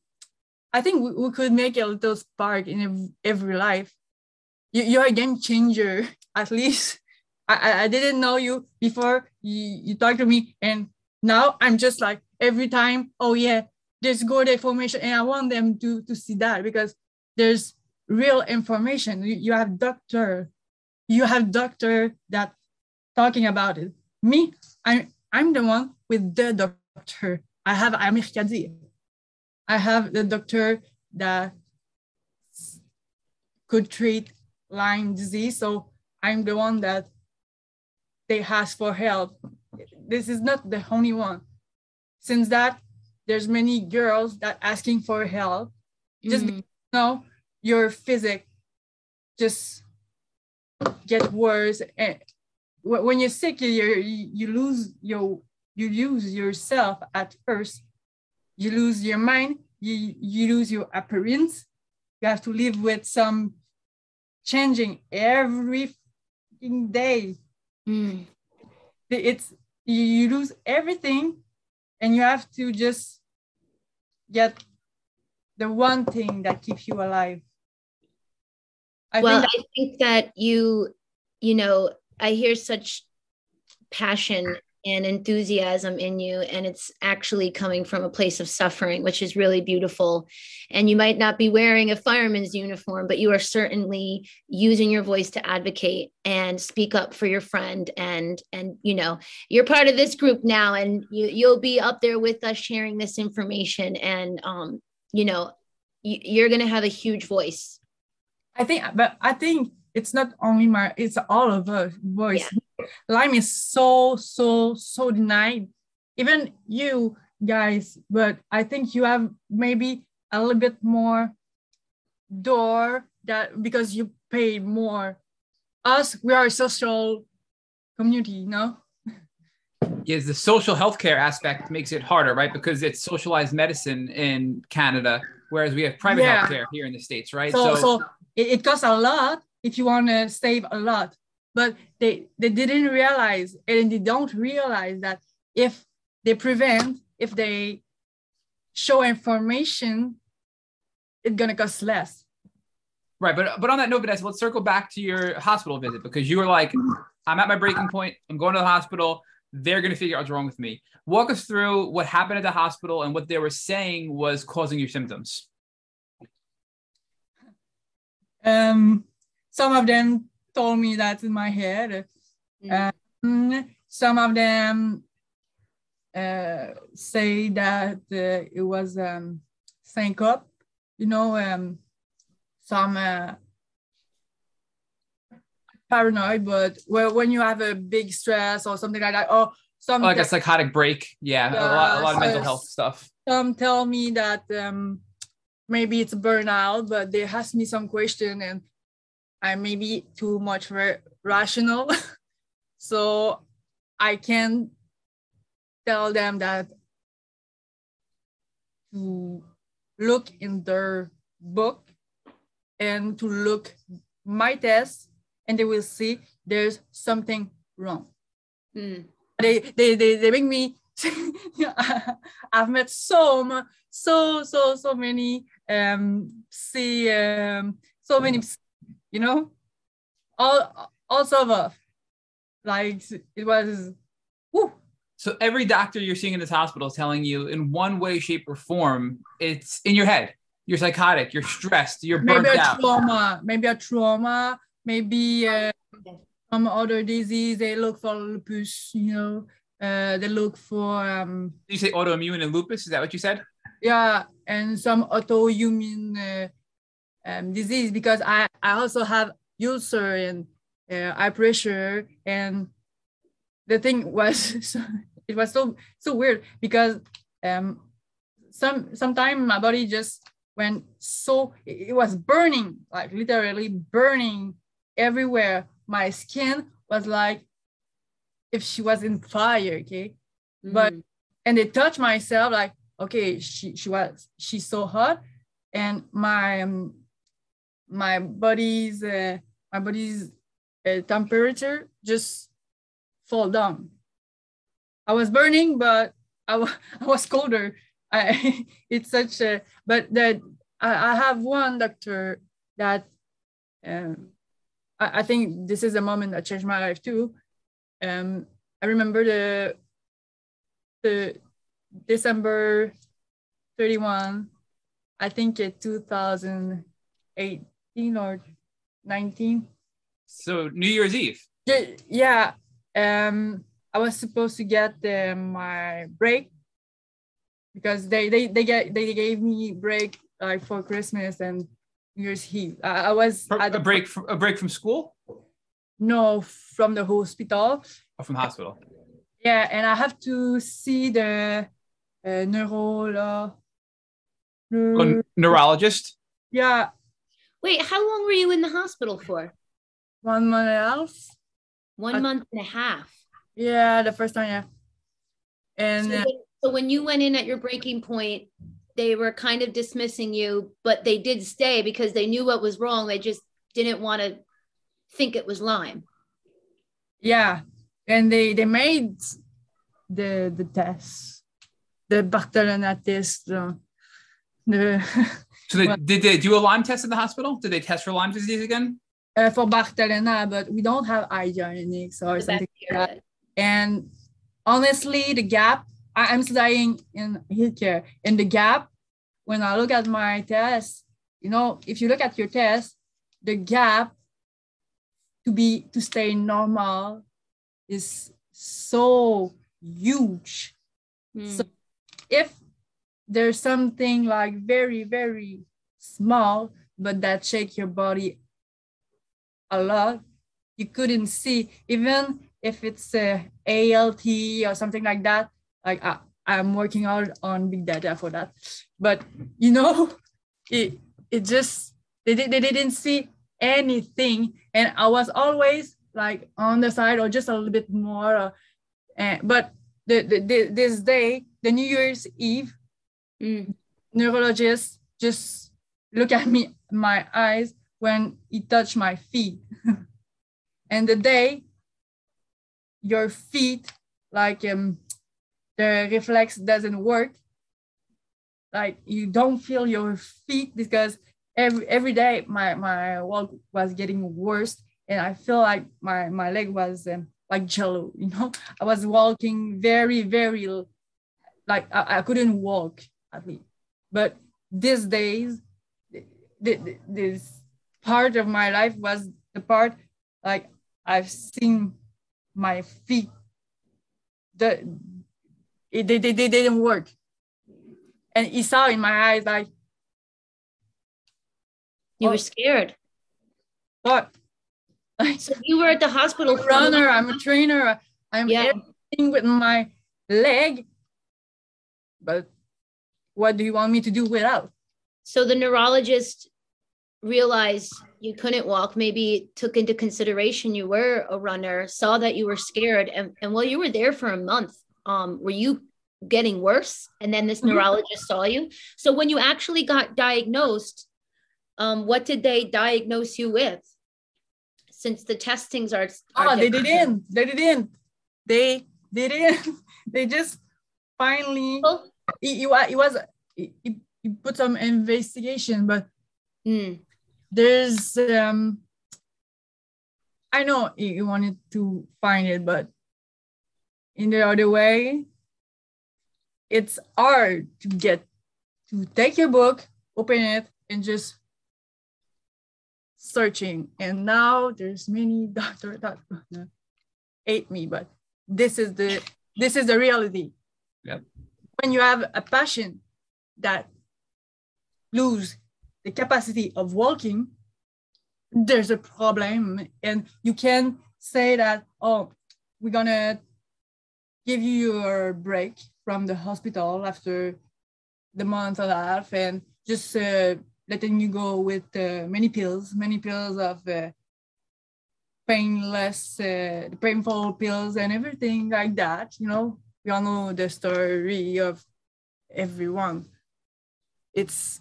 I think we, we could make a little spark in every life. You, you're a game changer, at least. I, I didn't know you before you, you talked to me, and now I'm just like every time, oh yeah, there's good information, and I want them to to see that because there's real information. You, you have doctor, you have doctor that talking about it. Me, I'm I'm the one with the doctor. I have Amir Kadir. I have the doctor that could treat Lyme disease. So I'm the one that they ask for help. This is not the only one. Since that, there's many girls that asking for help. Just mm. you know, your physic just get worse. And when you're sick, you you lose your you lose yourself at first. You lose your mind. You you lose your appearance. You have to live with some changing every day. Mm. It's you lose everything, and you have to just get the one thing that keeps you alive. I well, think I think that you, you know, I hear such passion and enthusiasm in you and it's actually coming from a place of suffering which is really beautiful. And you might not be wearing a fireman's uniform but you are certainly using your voice to advocate and speak up for your friend. And and you know you're part of this group now and you, you'll be up there with us sharing this information. And um you know you, you're going to have a huge voice i think but i think it's not only my it's all of us voice yeah Lyme is so, so, so denied. Even you guys, but I think you have maybe a little bit more door that because you pay more. Us, we are a social community, you know? Yes, the social healthcare aspect makes it harder, right? Because it's socialized medicine in Canada, whereas we have private yeah. healthcare here in the States, right? So, so, so it, it costs a lot if you want to save a lot but they they didn't realize and they don't realize that if they prevent if they show information it's gonna cost less. Right but but on that note Vanessa, let's circle back to your hospital visit because you were like i'm at my breaking point i'm going to the hospital they're going to figure out what's wrong with me. Walk us through what happened at the hospital and what they were saying was causing your symptoms um some of them told me that in my head. Mm. Um, some of them uh, say that uh, it was um, syncope, you know, um, some uh, paranoid, but well, when you have a big stress or something like that, or some like a psychotic break, yeah, yeah a, lot, a lot of mental health stuff. Some tell me that um, maybe it's burnout, but they ask me some question and I may be too much rational. so I can tell them that to look in their book and to look my test and they will see there's something wrong. Mm. They, they, they, they make me, I've met so so, so, so many, um, see, um, so many you know, all all of Like it was, whew. So every doctor you're seeing in this hospital is telling you in one way, shape, or form, it's in your head. You're psychotic. You're stressed. You're burnt maybe a out. trauma. Maybe a trauma. Maybe uh, some other disease. They look for lupus. You know, uh, they look for. Um, you say autoimmune and lupus? Is that what you said? Yeah, and some autoimmune uh, um, disease because I, I also have ulcer and uh, high pressure and the thing was it was so so weird because um some sometimes my body just went so it was burning like literally burning everywhere my skin was like if she was in fire okay mm. but and they touched myself like okay she she was she's so hot and my um, my body's uh, my body's uh, temperature just fall down. I was burning, but I, I was colder. I, it's such a but that I, I have one doctor that um, I, I think this is a moment that changed my life too. Um, I remember the the December 31, I think it 2018 or 19. So New Year's Eve. Yeah. Um, I was supposed to get my break because they they they get they gave me break like for Christmas and New Year's Eve. I, I was a, a break from a break from school no from the hospital. or from hospital. Yeah, and I have to see the uh, neuro. Oh, neurologist. yeah, Wait, how long were you in the hospital for? one month and a half. One Uh, month and a half. Yeah, the first time, yeah. And So uh, when, so when you went in at your breaking point, they were kind of dismissing you, but they did stay because they knew what was wrong. They just didn't want to think it was Lyme. yeah, and they they made the the test, the Bartonella test. Uh, the So they, Well- did they do a Lyme test in the hospital? Did they test for Lyme disease again? uh, for Bartonella, but we don't have IGeneX or The something like that. And honestly, the gap, I, I'm studying in healthcare, and the gap, when I look at my test, you know, if you look at your test, the gap to be to stay normal is so huge. Hmm. So if there's something like very, very small, but that shake your body a lot, you couldn't see, even if it's a ALT or something like that. Like I, I'm working hard on big data for that. But you know, it it just they, they didn't see anything. And I was always like on the side or just a little bit more. Uh, and, but the, the, the, this day, the New Year's Eve, Mm. neurologist just look at me my eyes when he touched my feet. And the day your feet like um the reflex doesn't work. Like you don't feel your feet because every every day my my walk was getting worse. And i feel like my my leg was um, like jello you know? I was walking very very like i, I couldn't walk at least but these days th- th- this part of my life was the part like i've seen my feet the it, they, they, they didn't work and he saw in my eyes like You Oh. were scared. what So you were at the hospital. I'm a runner i'm a trainer i'm Yeah. everything with my leg but what do you want me to do without So the neurologist realized you couldn't walk, maybe took into consideration you were a runner, saw that you were scared, and, and while you were there for a month, um, were you getting worse? And then this Mhm. neurologist saw you. So when you actually got diagnosed, um, what did they diagnose you with? Since the testings are, are Oh, they didn't. They didn't. They they didn't. They just finally. Oh, It, it, it was. It, it, it put some investigation, but mm, there's. um I know you you wanted to find it, but in the other way, it's hard to get to take your book, open it, and just searching. And now there's many doctors that gonna hate me, but this is the this is the reality. Yep. When you have a passion that lose the capacity of walking, there's a problem, and you can say that oh, we're gonna give you your break from the hospital after the month and a half, and just uh, letting you go with uh, many pills, many pills of uh, painless, uh, painful pills and everything like that. You know, we all know the story of everyone. It's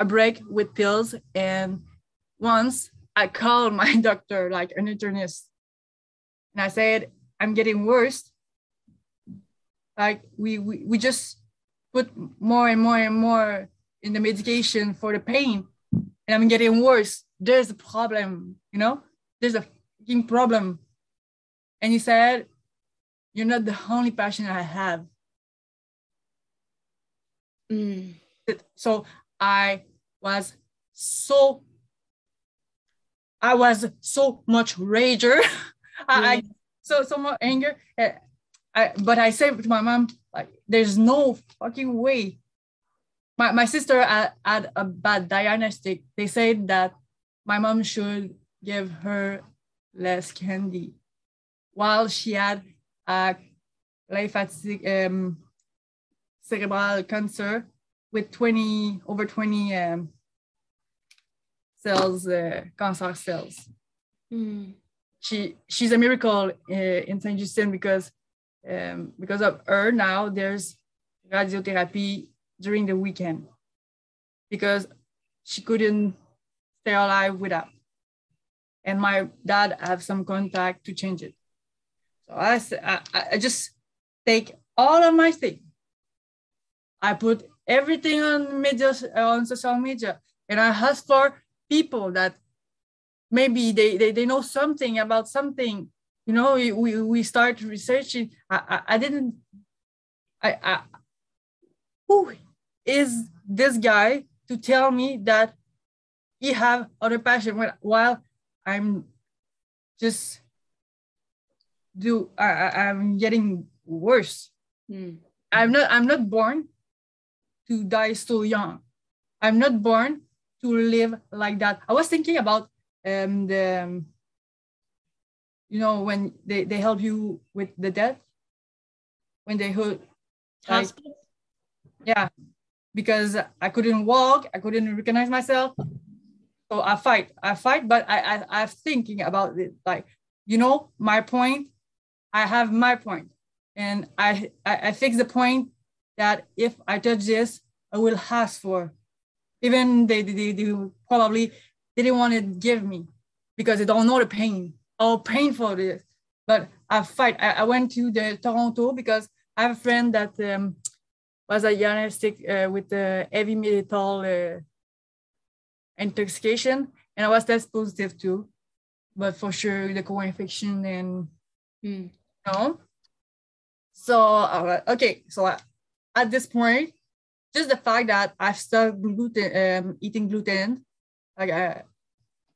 a break with pills. And once I called my doctor, like an internist, and I said, I'm getting worse. Like we, we, we just put more and more and more in the medication for the pain and I'm getting worse. There's a problem, you know? There's a fucking problem. And he said, You're not the only passion I have. mm, So I was so I was so much rager. I, I so so much anger. Uh, I, but I said to my mom, like, there's no fucking way. My, my sister had, had a bad diagnostic. They said that my mom should give her less candy while she had a lymphatic um, cerebral cancer with 20 over 20 um, cells, uh, cancer cells. Mm. She she's a miracle uh, in Saint Justine because um, because of her now there's radiotherapy during the weekend because she couldn't stay alive without. And my dad have some contact to change it. I, I, I just take all of my things. I put everything on media, on social media, and I ask for people that maybe they, they, they know something about something. You know, we, we start researching. I, I, I didn't, I, I, who is this guy to tell me that he have other passion while I'm just do I, I'm getting worse. Mm. I'm not I'm not born to die so young. I'm not born to live like that. I was thinking about um the um, you know when they, they help you with the death when they hurt like, yeah because I couldn't walk, I couldn't recognize myself. So I fight, I fight, but I, I I'm thinking about it like you know my point I have my point, and I, I, I fix the point that if I touch this, I will ask for. Even they, they, they probably didn't want to give me because they don't know the pain, how painful it is. But I fight. I, I went to the Toronto because I have a friend that um, was a diagnostic uh, with the heavy metal uh, intoxication, and I was test positive too. But for sure, the co-infection and Mm. No. So uh, okay, so uh, at this point, just the fact that I've started gluten, um, eating gluten, like, uh,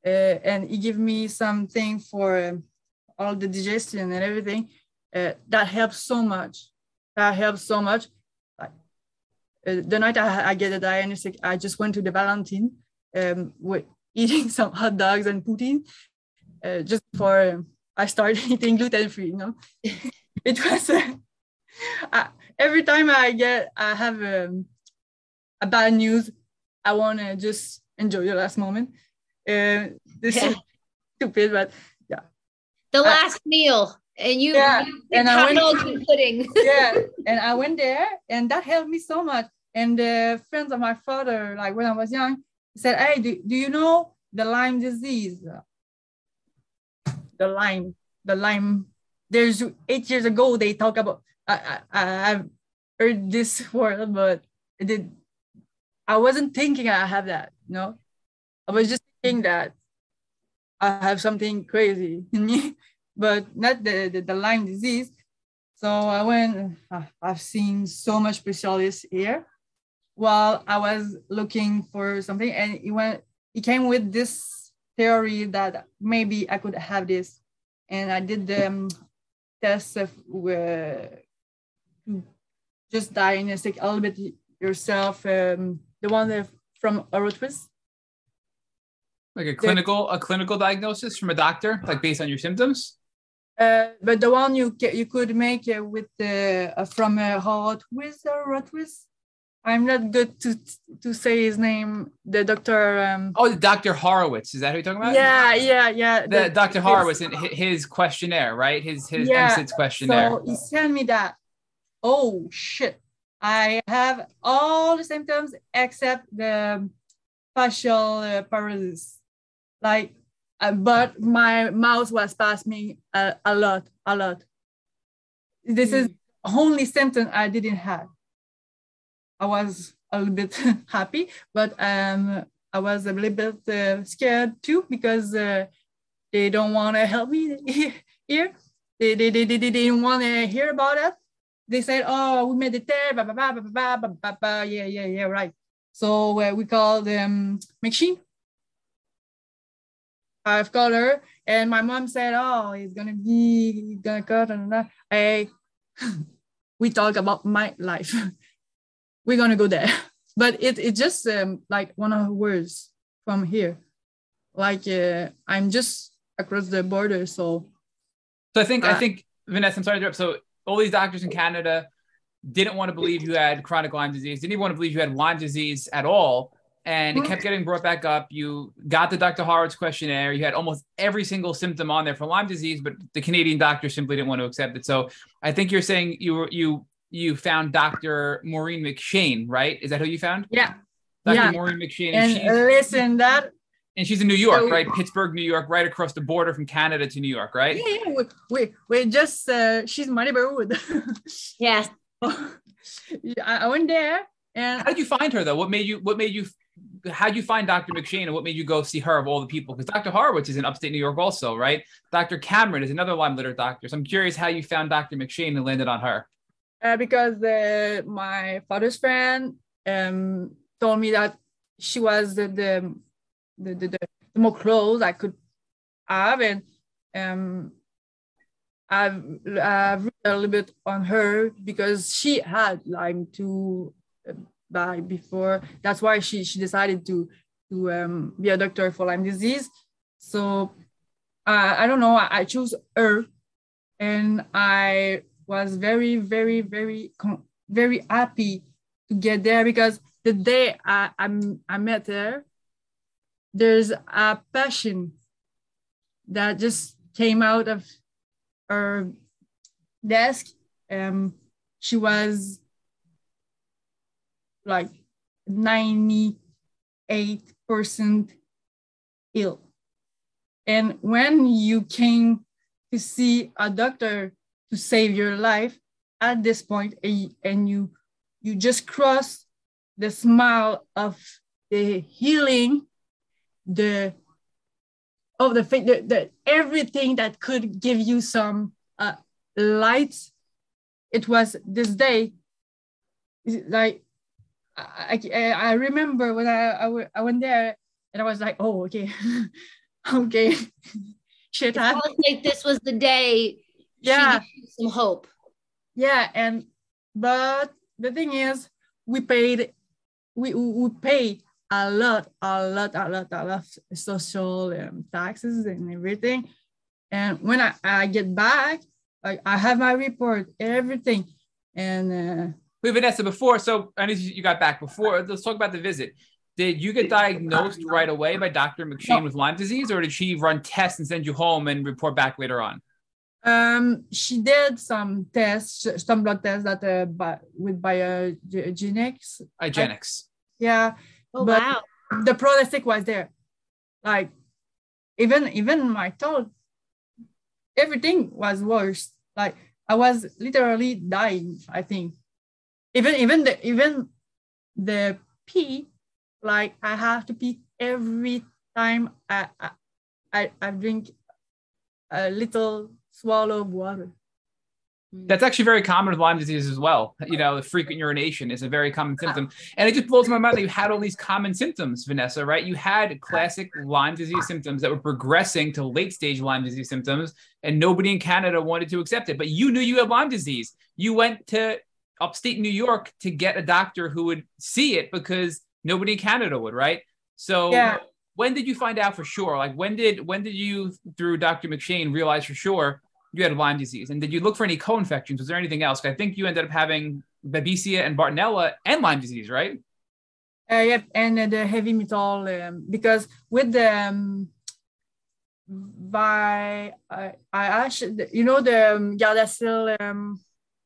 uh, and it give me something for um, all the digestion and everything, uh, that helps so much. That helps so much. Uh, the night I, I get a diagnostic, I just went to the Valentine um, with eating some hot dogs and poutine, just for. I started eating gluten free. You know, it was uh, every time I get I have um, a bad news, I want to just enjoy the last moment. Uh, this Yeah. is stupid, but yeah, The I- last meal, and you, Yeah, you and I went- pudding. yeah, and I went there, and that helped me so much. And the friends of my father, like when I was young, said, "Hey, do, do you know the Lyme disease? The Lyme, the Lyme. There's eight years ago they talk about. I I I've heard this word, but it did. I wasn't thinking I have that. You know, I was just thinking that I have something crazy in me, but not the the, the disease. So I went, I've seen so much specialists here while I was looking for something and it went, it came with this theory that maybe I could have this. And I did the um, test of uh, to just diagnostic a little bit yourself, um, the one that from Orotwist. Like a clinical a clinical diagnosis from a doctor, like based on your symptoms. Uh, but the one you you could make uh, with the uh, from uh, Rotwist or Rotwist. I'm not good to to say his name. The doctor. Um, Oh, Dr. Horowitz. Is that who you're talking about? yeah, yeah, yeah. The, Dr. his- Horowitz and his questionnaire, right? His his Yeah, questionnaire. So he sent me that. Oh shit! I have all the symptoms except the facial uh, paralysis. Like, uh, but my mouth was me a, a lot, a lot. This is only symptom I didn't have. I was a little bit happy, but um, I was a little bit uh, scared too because uh, they don't want to help me here. They, they, they, they, they didn't want to hear about it. They said, oh, we made it there, blah, blah, blah, blah, blah, blah, blah, blah. yeah, yeah, yeah, right. So uh, we called um, McShane. I've called her, and my mom said, "Oh, he's gonna be, he's gonna cut and that." I, we talk about my life. We're gonna go there, but it it just um, like one of words from here, like uh, I'm just across the border, so. So I think uh, I think Vanessa, I'm sorry to interrupt. So all these doctors in Canada didn't want to believe you had chronic Lyme disease, didn't even want to believe you had Lyme disease at all. And it kept getting brought back up. You got the Dr. Horowitz questionnaire. You had almost every single symptom on there for Lyme disease, but the Canadian doctor simply didn't want to accept it. So I think you're saying you were you you found Dr. Maureen McShane, right? Is that who you found? Yeah, Dr. Yeah. Maureen McShane. And, and she's, listen, that and she's in New York, So- right? Plattsburgh, New York, right across the border from Canada to New York, right? yeah, yeah, we, we, we just uh, she's my neighborhood. Yes. Yeah, I I went there and How did you find her though? What made you? What made you? How did you find Dr. McShane, and what made you go see her of all the people? Because Dr. Horowitz is in upstate New York, also, right? Dr. Cameron is another Lyme literate doctor. So I'm curious how you found Dr. McShane and landed on her. Uh, because my father's friend um, told me that she was the the, the, the, the more close I could have, and um, I've, I've read a little bit on her because she had Lyme to die before. That's why she she decided to to um, be a doctor for Lyme disease. So uh, I don't know. I, I chose her, and I was very, very, very, very happy to get there because the day I, I, I met her, there's a passion that just came out of her desk. Um, she was like 98% ill. And when you came to see a doctor to save your life at this point and you you just cross the smile of the healing the of the faith the, the everything that could give you some uh, light it was this day like I, I, I remember when I I went there and I was like oh okay. Okay. Shit like this was the day Yeah. she gave some hope. Yeah, and but the thing is, we paid, we we pay a lot, a lot, a lot, a lot of social um, taxes and everything. And when I, I get back, like I have my report, everything, and uh, Wait, Vanessa, before, so I know you got back before. Let's talk about the visit. Did you get diagnosed right away by Dr. McShane No. with Lyme disease, or did she run tests and send you home and report back later on? Um, she did some tests, some blood tests that uh, by, with biogenics. IGeneX. Yeah, Oh But- wow. the prognostic was there. Like even even my thought, everything was worse. Like I was literally dying. I think even even the even the pee, like I have to pee every time I I, I, I drink a little swallow of water. Hmm. That's actually very common with Lyme disease as well. You know, the frequent urination is a very common ah. symptom. And it just blows my mind that you had all these common symptoms, Vanessa, right? You had classic Lyme disease symptoms that were progressing to late stage Lyme disease symptoms, and nobody in Canada wanted to accept it. But you knew you had Lyme disease. You went to upstate New York to get a doctor who would see it because nobody in Canada would, right? So Yeah. when did you find out for sure? Like when did when did you through Dr. McShane realize for sure you had Lyme disease? And did you look for any co-infections? Was there anything else? I think you ended up having Babesia and Bartonella and Lyme disease, right? Uh, yep, and uh, the heavy metal um, because with the um, by I I actually you know the um, Gardasil um,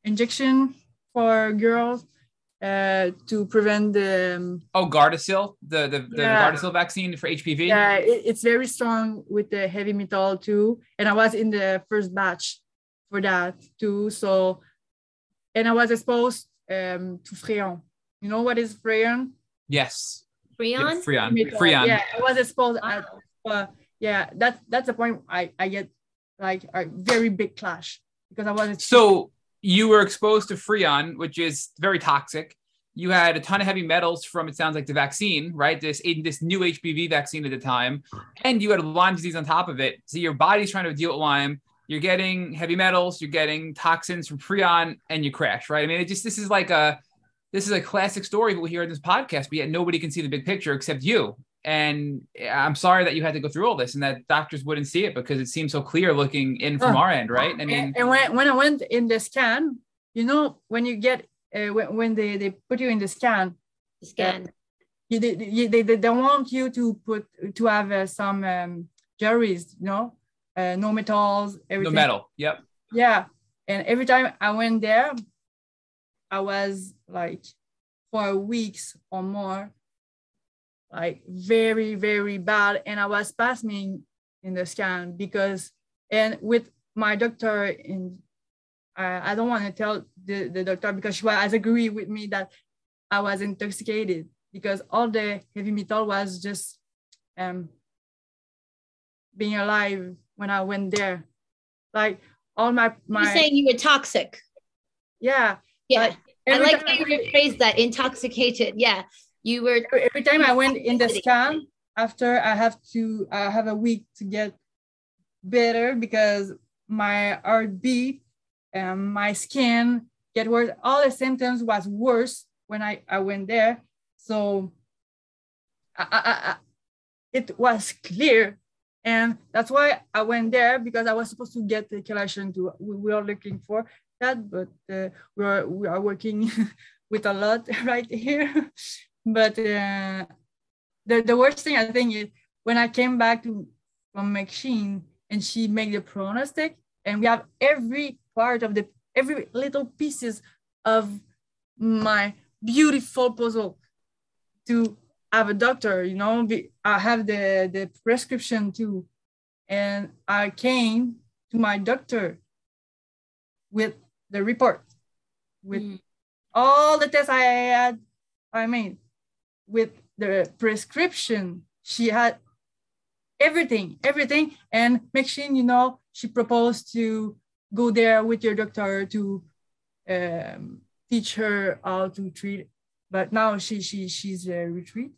injection for girls uh, to prevent the um, Oh, Gardasil, the the, the Yeah. Gardasil vaccine for HPV. yeah it, it's very strong with the heavy metal too and I was in the first batch for that too so and I was exposed um, to Freon you know what is Freon Yes. Freon? Freon. Metal. Freon. Yeah, I was exposed Wow. at uh, yeah, that's that's the point I, I get like a very big clash because I was So you were exposed to Freon, which is very toxic. you had a ton of heavy metals from it sounds like the vaccine, right? This this new HPV vaccine at the time, and you had Lyme disease on top of it. So your body's trying to deal with Lyme. You're getting heavy metals, you're getting toxins from Freon, and you crash, right? I mean, it just this is like a this is a classic story we hear in this podcast, but yet nobody can see the big picture except you. And I'm sorry that you had to go through all this and that doctors wouldn't see it because it seems so clear looking in from our end, right? I mean, and when, when I went in the scan, you know, when you get uh, when, when they, they put you in the scan, scan. Uh, you, they, they, they, don't want you to put to have uh, some um, juries, you know, uh, no metals, everything. No metal. Yep. Yeah, and every time I went there, I was like for weeks or more, like very very bad, and I was passing in the scan because and with my doctor in I, I don't want to tell the, the doctor because she was agree with me that I was intoxicated because all the heavy metal was just um, being alive when I went there. Like all my my You're saying you were toxic. Yeah. Yeah. I like how you rephrased that intoxicated. Yeah. You were every time I went in the scan after I have to I have a week to get better because my heartbeat um, my skin get worse. All the symptoms was worse when I, I went there. So I, I, I, it was clear. And that's why I went there because I was supposed to get the collection to we were looking for that, but uh, we are we are working with a lot right here. But uh, the, the worst thing I think is when I came back to from McShane and she made the pronostic, and we have every part of the every little pieces of my beautiful puzzle to have a doctor you know i have the the prescription too and i came to my doctor with the report with mm. all the tests i had i mean with the prescription she had everything everything and McShane you know she proposed to go there with your doctor to um, teach her how to treat. But now she she she's a retreat,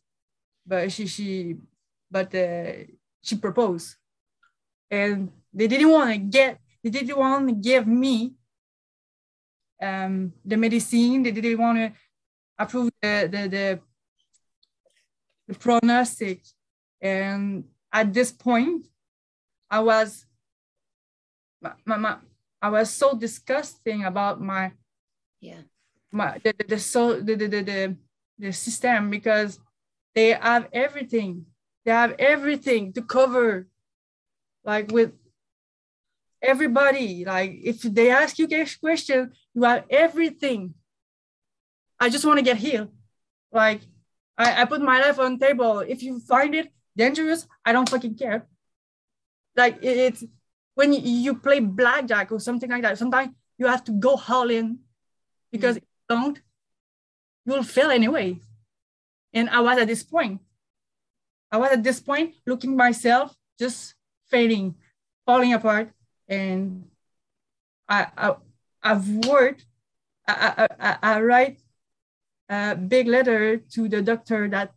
but she she but uh, she proposed, and they didn't want to get they didn't want to give me um, the medicine. They didn't want to approve the the, the prognostic, and at this point, I was my, my, I was so disgusting about my yeah my the, the, the so the, the, the, the, the system because they have everything. They have everything to cover like with everybody. Like if they ask you a question, you have everything. I just want to get healed. Like I, I put my life on table. If you find it dangerous, I don't fucking care. Like it, it's when you play blackjack or something like that, sometimes you have to go all in because mm. if you don't, you'll fail anyway. And I was at this point. I was at this point looking myself just fading, falling apart. And I, I I've worked, I, I, I write a big letter to the doctor that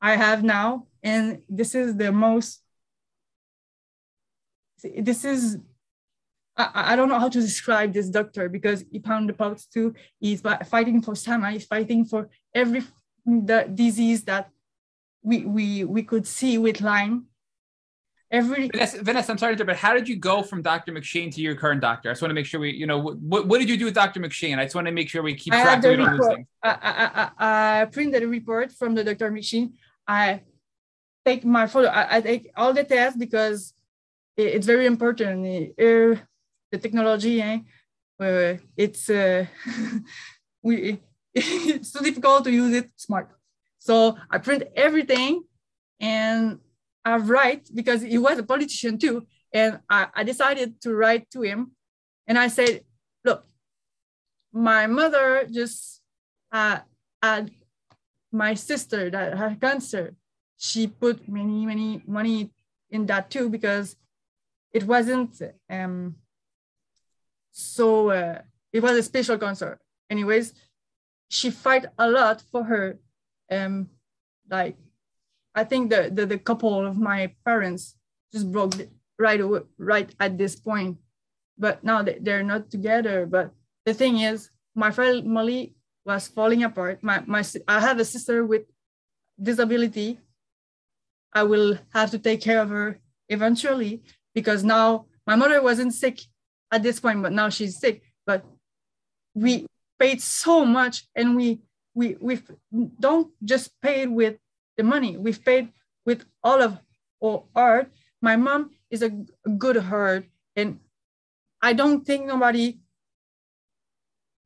I have now. And this is the most this is I, I don't know how to describe this doctor because he pound the pots too. He's fighting for SAMA. He's fighting for every the disease that we we we could see with Lyme. Every Vanessa, Vanessa, I'm sorry to interrupt, but how did you go from Dr. McShane to your current doctor? I just want to make sure we, you know, what, what did you do with Dr. McShane? I just want to make sure we keep track of things. I, I, I, I printed a report from the Dr. McShane. I take my photo. I, I take all the tests because it's very important. Uh, the technology, eh? Uh, it's uh, we it's too difficult to use it smart. So I print everything and I write because he was a politician too. And I, I decided to write to him. And I said, look, my mother just uh, had my sister that had cancer. She put many, many money in that too because it wasn't um, so uh, it was a special concert anyways she fight a lot for her um like i think the the, the couple of my parents just broke right away, right at this point. But now they're not together. But the thing is my family was falling apart. My, my i have a sister with disability. I will have to take care of her eventually because now my mother wasn't sick at this point but now she's sick. But we paid so much and we we we don't just pay with the money. We've paid with all of our art. My mom is a, good heart and i don't think nobody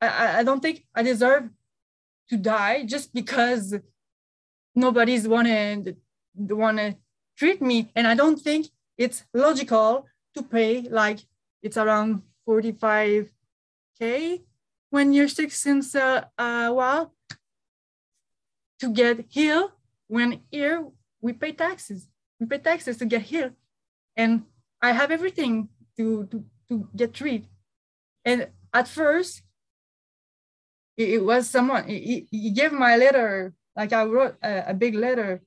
I, I don't think i deserve to die just because nobody's wanna wanna treat me. And i don't think it's logical to pay like it's around 45k when you're sick since a, a while to get healed when here we pay taxes we pay taxes to get here. and i have everything to to, to get treated and at first it, it was someone he, he gave my letter like i wrote a, a big letter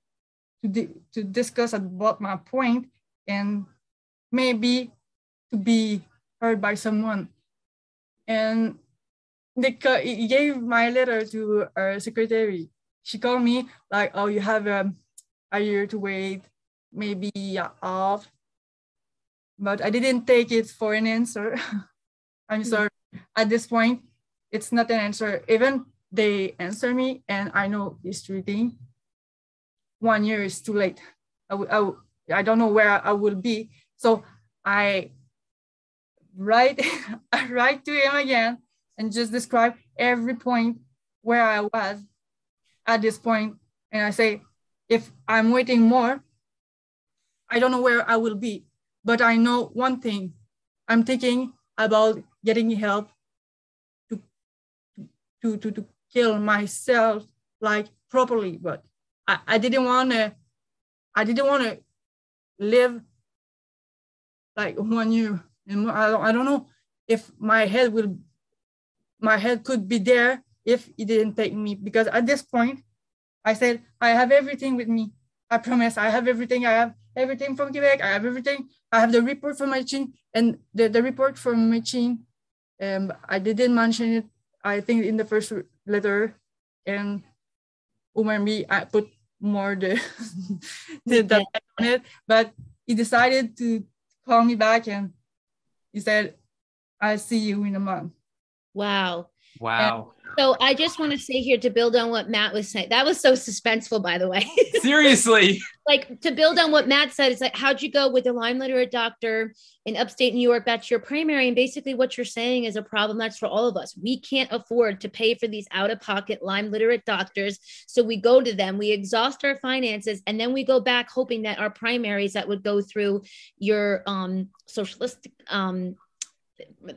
to, di- to discuss about my point and maybe to be heard by someone and they he gave my letter to our secretary. She called me like, "Oh, you have um, a year to wait, maybe off." But I didn't take it for an answer. I'm hmm. sorry. At this point, it's not an answer. Even they answer me, and I know it's treating. One year is too late. I, I, I don't know where I will be. So I write I write to him again and just describe every point where I was at this. And I say, if I'm waiting more, I don't know where I will be. But I know one thing I'm thinking about getting help to, to, to, to kill myself like properly. But I, I didn't want to, I didn't want to live like one year. And I don't, I don't know if my head will my head could be there if he didn't take me because at this point i said i have everything with me. I promise i have everything. I have everything from quebec. I have everything. I have the report from McShane and the, the report from McShane um, i didn't mention it i think in the first letter. And umar me i put more the, the, the on it but he decided to call me back and he said i'll see you in a month. Wow. Wow. And so I just want to say here to build on what Matt was saying. That was so suspenseful, by the way. Seriously. like to build on what Matt said, it's like, how'd you go with the Lyme literate doctor in upstate New York? That's your primary. And basically, what you're saying is a problem that's for all of us. We can't afford to pay for these out of pocket Lyme literate doctors. So we go to them, we exhaust our finances, and then we go back hoping that our primaries that would go through your um, socialistic um,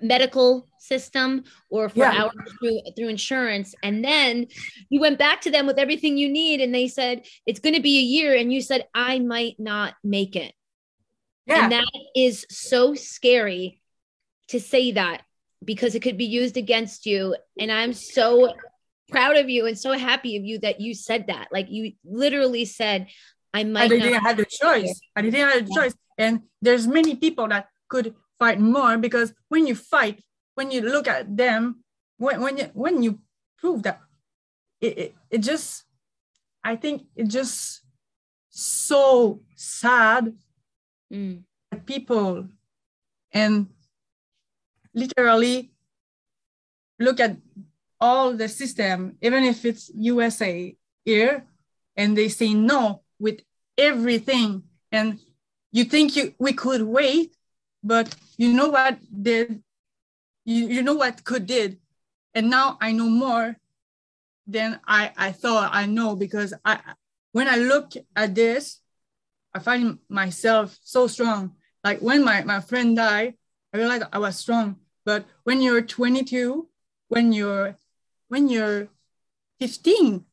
medical system or for yeah. hours through, through insurance. And then you went back to them with everything you need and they said it's going to be a year. And you said i might not make it. Yeah. and that is so scary to say that because it could be used against you. And i'm so proud of you and so happy of you that you said that. Like you literally said i might I didn't have the choice. I didn't have the choice. And there's many people that could fight more because when you fight, when you look at them, when, when, you, when you prove that, it, it, it just, I think it just so sad mm. that people and literally look at all the system, even if it's USA here, and they say no with everything. And you think you we could wait, but you know what did? You, you know what could did? And now i know more than i i thought i know because i when i look at this i find myself so strong. Like when my, my friend died i realized i was strong. But when you're 22 when you're when you're 15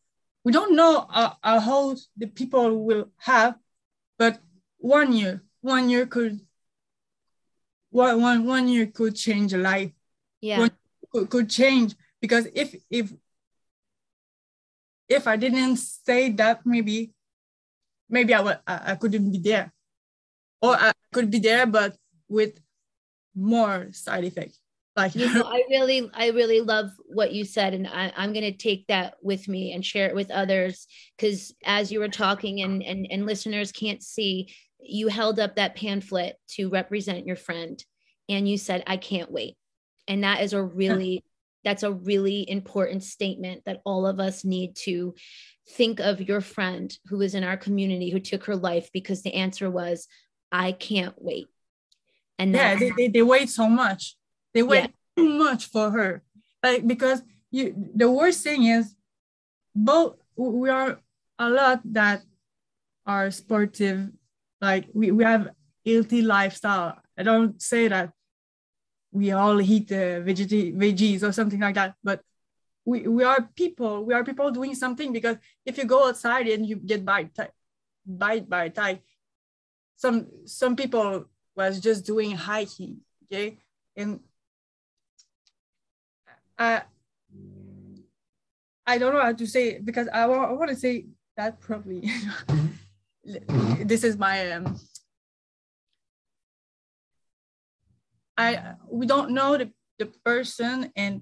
we don't know uh, how the people will have but one year one year could one, one, one year could change a life. Yeah. could, could change because if if if I didn't say that, maybe, maybe I would, I, I couldn't be there, or I could be there, but with more side effects. Like you know, I really, I really love what you said, and I, I'm going to take that with me and share it with others. Because as you were talking, and and and listeners can't see, you held up that pamphlet to represent your friend, and you said, "I can't wait," and that is a really that's a really important statement that all of us need to think of your friend who was in our community who took her life because the answer was i can't wait. And yeah they, they, they, wait so much. They wait yeah. too much for her. Like because you the worst thing is both we are a lot that are sportive like we, we have healthy lifestyle i don't say that we all eat uh, veggie, veggies or something like that. But we, we are people, we are people doing something because if you go outside and you get bite, bite by some some people was just doing hiking, okay? And I I don't know how to say it because I I want to say that properly. this is my um, I we don't know the, the person and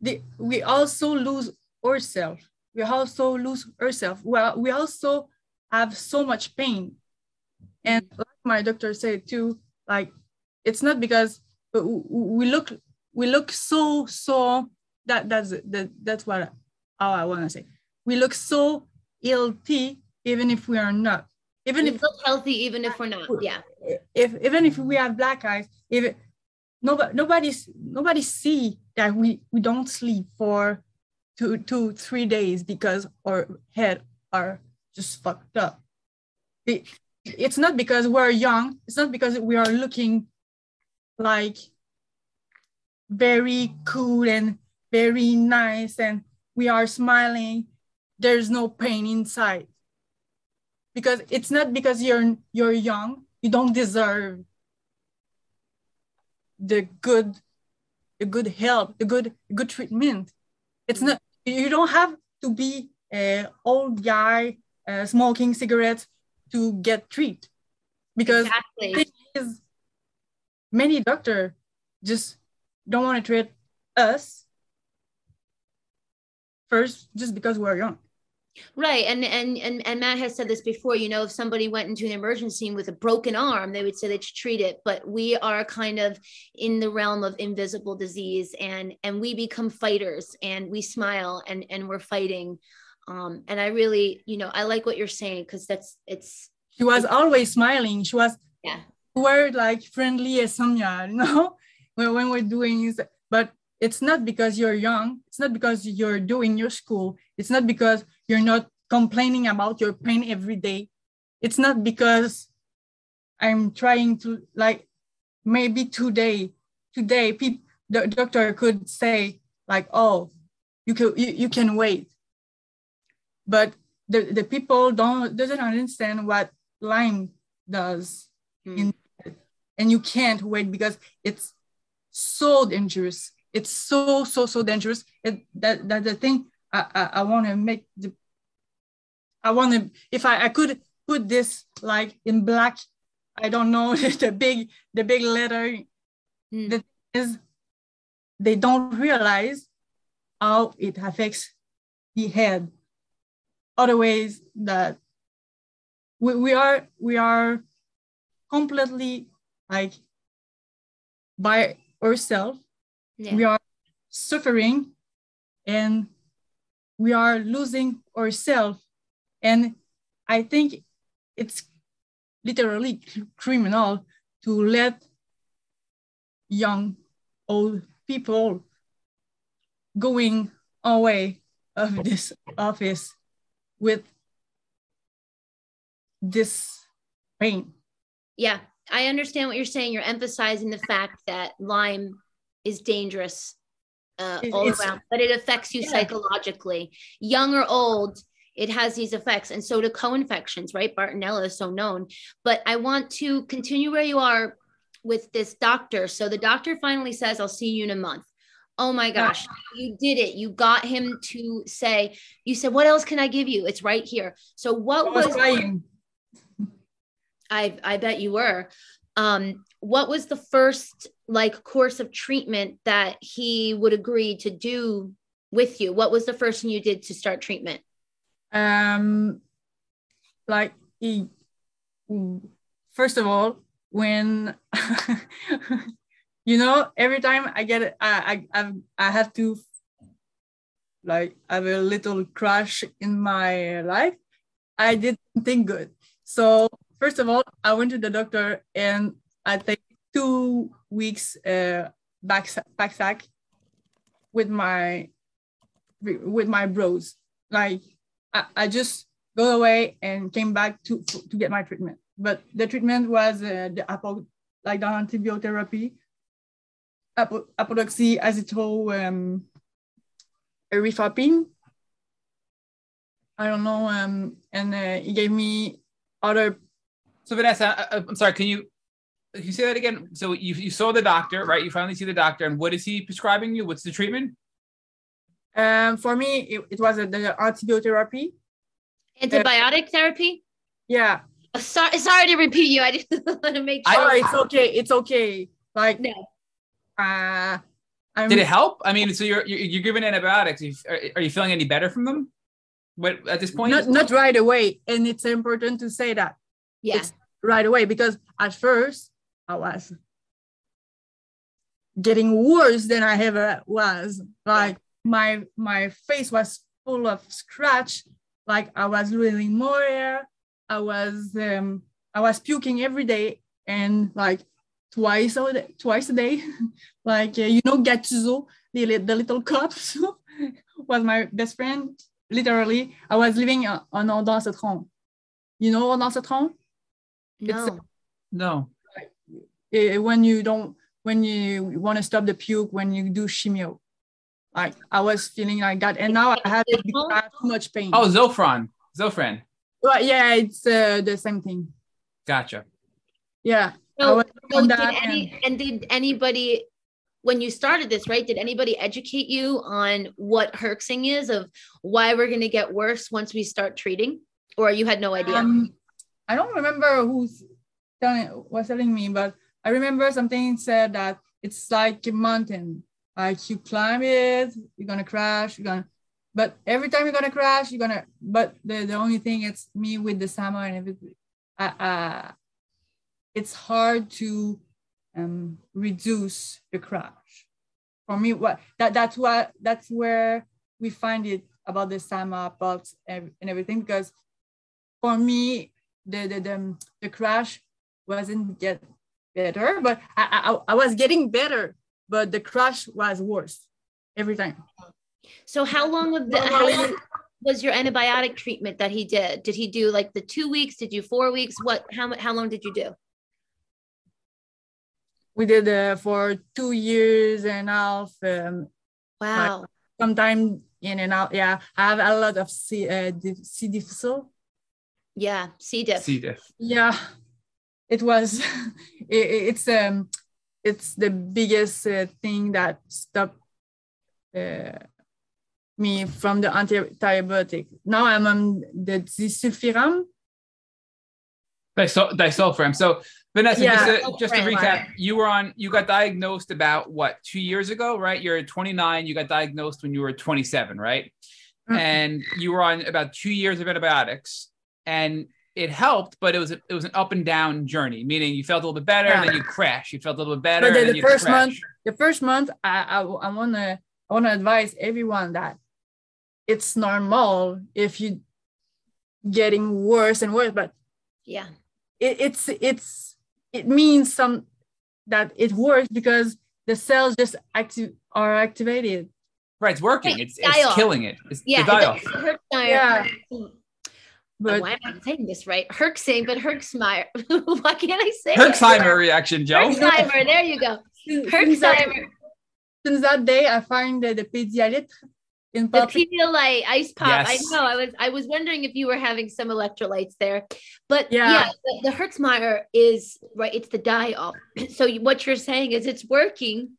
the, we also lose ourselves. We also lose ourselves. Well, we also have so much pain. And like my doctor said too, like it's not because we look we look so so that that's that, that's what how I want to say. We look so healthy even if we are not. Even we if look healthy even if we're not. Yeah. If even if we have black eyes, if nobody nobody's nobody see that we we don't sleep for two two three days because our head are just fucked up it, it's not because we're young it's not because we are looking like very cool and very nice and we are smiling there's no pain inside because it's not because you're you're young you don't deserve the good the good help the good good treatment. It's not you don't have to be an old guy uh, smoking cigarettes to get treat. Because exactly. is, many doctor just don't want to treat us first just because we're young Right. And, and and and Matt has said this before, you know, if somebody went into an emergency with a broken arm, they would say they should treat it. But we are kind of in the realm of invisible disease and and we become fighters and we smile and and we're fighting. Um, and I really, you know, I like what you're saying because that's it's she was it's, always smiling. She was yeah, we're like friendly as Sonia, you know, when, when we're doing but it's not because you're young, it's not because you're doing your school, it's not because you're not complaining about your pain every day. It's not because I'm trying to like maybe today, today people the doctor could say like, oh, you can you, you can wait. But the, the people don't doesn't understand what Lyme does hmm. in, and you can't wait because it's so dangerous. It's so so so dangerous. It, that that the thing I, I, I want to make the, I want to, if I, I could put this like in black, I don't know, the big, the big letter, mm. the is they don't realize how it affects the head. Other ways that we, we are, we are completely like by ourselves. Yeah. We are suffering and we are losing ourselves. And I think it's literally criminal to let young, old people going away of this office with this pain. Yeah, I understand what you're saying. You're emphasizing the fact that Lyme is dangerous uh, all around, but it affects you yeah. psychologically, young or old. It has these effects, and so do co-infections, right? Bartonella is so known. But I want to continue where you are with this doctor. So the doctor finally says, "I'll see you in a month." Oh my gosh, you did it. You got him to say, you said, what else can I give you? It's right here. So what I was was. I I bet you were. Um, what was the first like course of treatment that he would agree to do with you? What was the first thing you did to start treatment? um like he, first of all when you know every time i get it i i I've, to like have a little crash in my life i didn't think good so first of all i went to the doctor and i take two weeks uh back back sack with my with my bros like I, I just go away and came back to to get my treatment. But the treatment was uh, the apo, like the antibiotherapy, apo, apodoxy, azithromycin, um. I don't know. Um, and uh, he gave me other. So Vanessa, I, I- I'm sorry. Can you can you say that again? So you you saw the doctor, right? You finally see the doctor, and what is he prescribing you? What's the treatment? Um, for me, it, it was uh, the antibiotherapy. Antibiotic therapy? Yeah. Uh, Sorry, sorry to repeat you. I just want to make sure. oh, it's okay. It's okay. Like, no. uh, I'm, Did it help? I mean, so you're you're, you're giving antibiotics. You- Are, are you feeling any better from them? What at this point? not not right away, and it's important to say that. Yeah. Right away because at first I was getting worse than I ever was. Like my my face was full of scratch. Like I was losing more hair. I was um I was puking every day and like twice a day, twice a day. like uh, you know Gattuso, the, li- the little cups was my best friend. Literally, I was living uh, on Ondansetron. You know Ondansetron? No. no. Eh, when you don't when you want to stop the puke when you do chemo like i was feeling like that and now i have I have too much pain Oh, Zofran. Zofran. but yeah it's uh, the same thing Gotcha. yeah I So, was so did that any and did anybody when you started this, right? Did anybody educate you on what herxing is of why we're gonna get worse once we start treating? Or you had no idea? um, i don't remember who's telling was telling me but i remember something said that it's like a mountain. Like you climb it you're gonna crash you're gonna but every time you're gonna crash you're gonna but the, the only thing it's me with the SAMA and everything. Uh, it's hard to um, reduce the crash. For me what that that's what that's where we find it about the sama pulse and everything because for me the the the, the crash wasn't get better but I, I i was getting better but the crash was worse every time so how long of the how long was your antibiotic treatment that he did? Did he do like the two weeks? Did you four weeks? What how how long did you do? we did uh, for two years and a half um, Wow. sometime in and out yeah i have a lot of c uh, di- c difficile Yeah. C diff. C diff. yeah it was it, it's um it's the biggest uh, thing that stopped uh, me from the antibiotic now i'm on the disulfiram disulfiram. So Vanessa, Yeah. just, to, just to recap, you were on. You got diagnosed about what two years ago, right? You're 29. You got diagnosed when you were 27, right? Mm. And you were on about two years of antibiotics, and it helped, but it was a, it was an up and down journey. Meaning you felt a little bit better, and then you crash. You felt a little bit better, But the- and then the first crash. month- the first month I, I, I want to I want to advise everyone that it's normal if you getting worse and worse but Yeah. it, it's it's it means some that it works because the cells just active are activated Right, it's working. Right, It's, it's killing it. It's Yeah. the die it- off. Herxmeyer. Yeah. But why am I saying this right? Herxing, but Herxmeyer. why can't I say it? Herxheimer reaction, Joe. Herxheimer. There you go. since Herxheimer. since that day i find the, the Pedialyte in pop- The Pedialyte ice pop. I know. I was I was wondering if you were having some electrolytes there, but Yeah. yeah, the, the Herxmeyer is right. It's the die off. So you- what you're saying is it's working,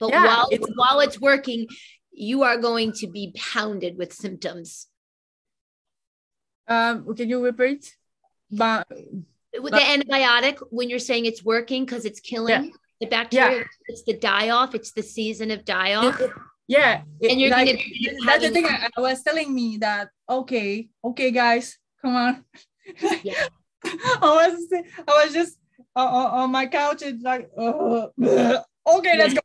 But Yeah, while it's- while it's working, you are going to be pounded with symptoms. Um, can you repeat? But the antibiotic, when you're saying it's working because it's killing the bacteria, it's the die off, it's the season of die off. yeah, it- And you're like, gonna be that's the thing. I, I was telling me that okay, okay, guys, come on. Yeah. I was I was just uh, on my couch. It's like uh, okay, let's go.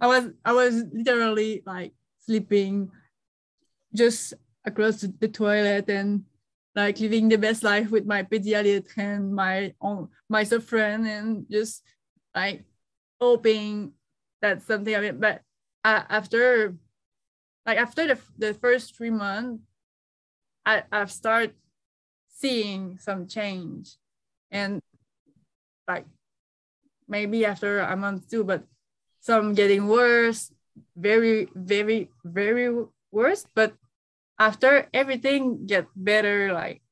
I was I was literally like sleeping, just across the toilet and like living the best life with my pediatrician and my own my friend and just like hoping that something I mean, But uh, after like after the, the first three months, I, I've started seeing some change and like maybe after a month too, but some getting worse, very, very, very worse. But after everything get better, like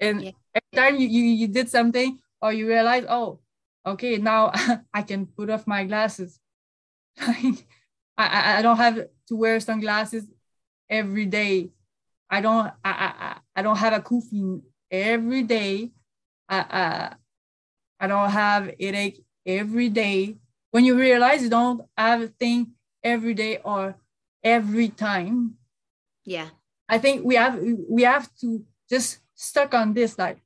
and Yeah. every time you, you you did something or you realize, oh, okay, now I can put off my glasses. I, I I don't have to wear sunglasses every day. I don't I I, I- don't have a coffee every day. I, I I don't have headache every day. When you realize you don't have a thing every day or every time, Yeah. I think we have we have to just stuck on this like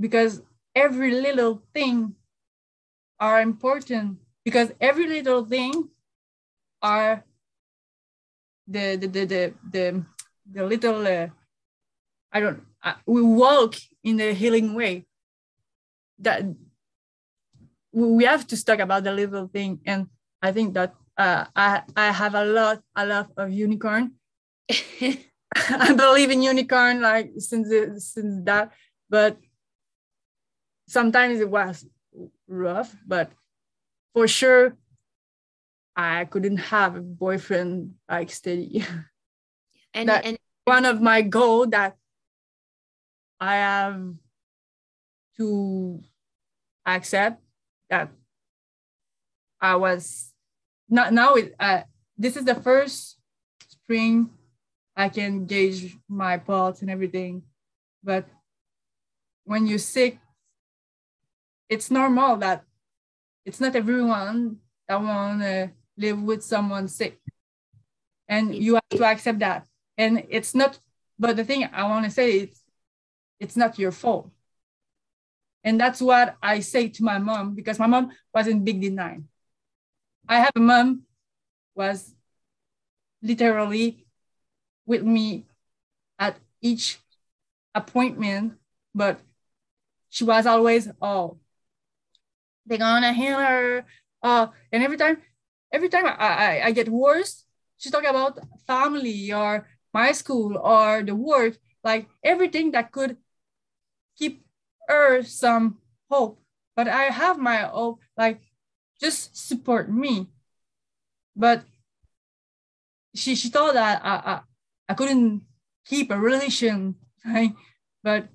because every little thing are important because every little thing are the the the the the, the little uh, I don't uh, we walk in the healing way that we have to talk about the little thing and I think that uh, I I have a lot a lot of unicorn I believe in unicorn like since it, since that, but sometimes it was rough. But for sure, I couldn't have a boyfriend like steady. and That- and One of my goal that I have to accept that I was not now. It uh, this is the first spring I can gauge my pulse and everything. But when you're sick, it's normal that it's not everyone that want to live with someone sick. And you have to accept that. And it's not, but the thing I want to say is it's not your fault. And that's what I say to my mom because my mom was in big denial. I have a mom was literally with me at each appointment, but she was always, oh, they're gonna heal her. Uh, and every time, every time I, I, I get worse, she's talking about family or my school or the work, like everything that could keep her some hope. But I have my hope, like just support me. But she she thought that I, I couldn't keep a relation, right? But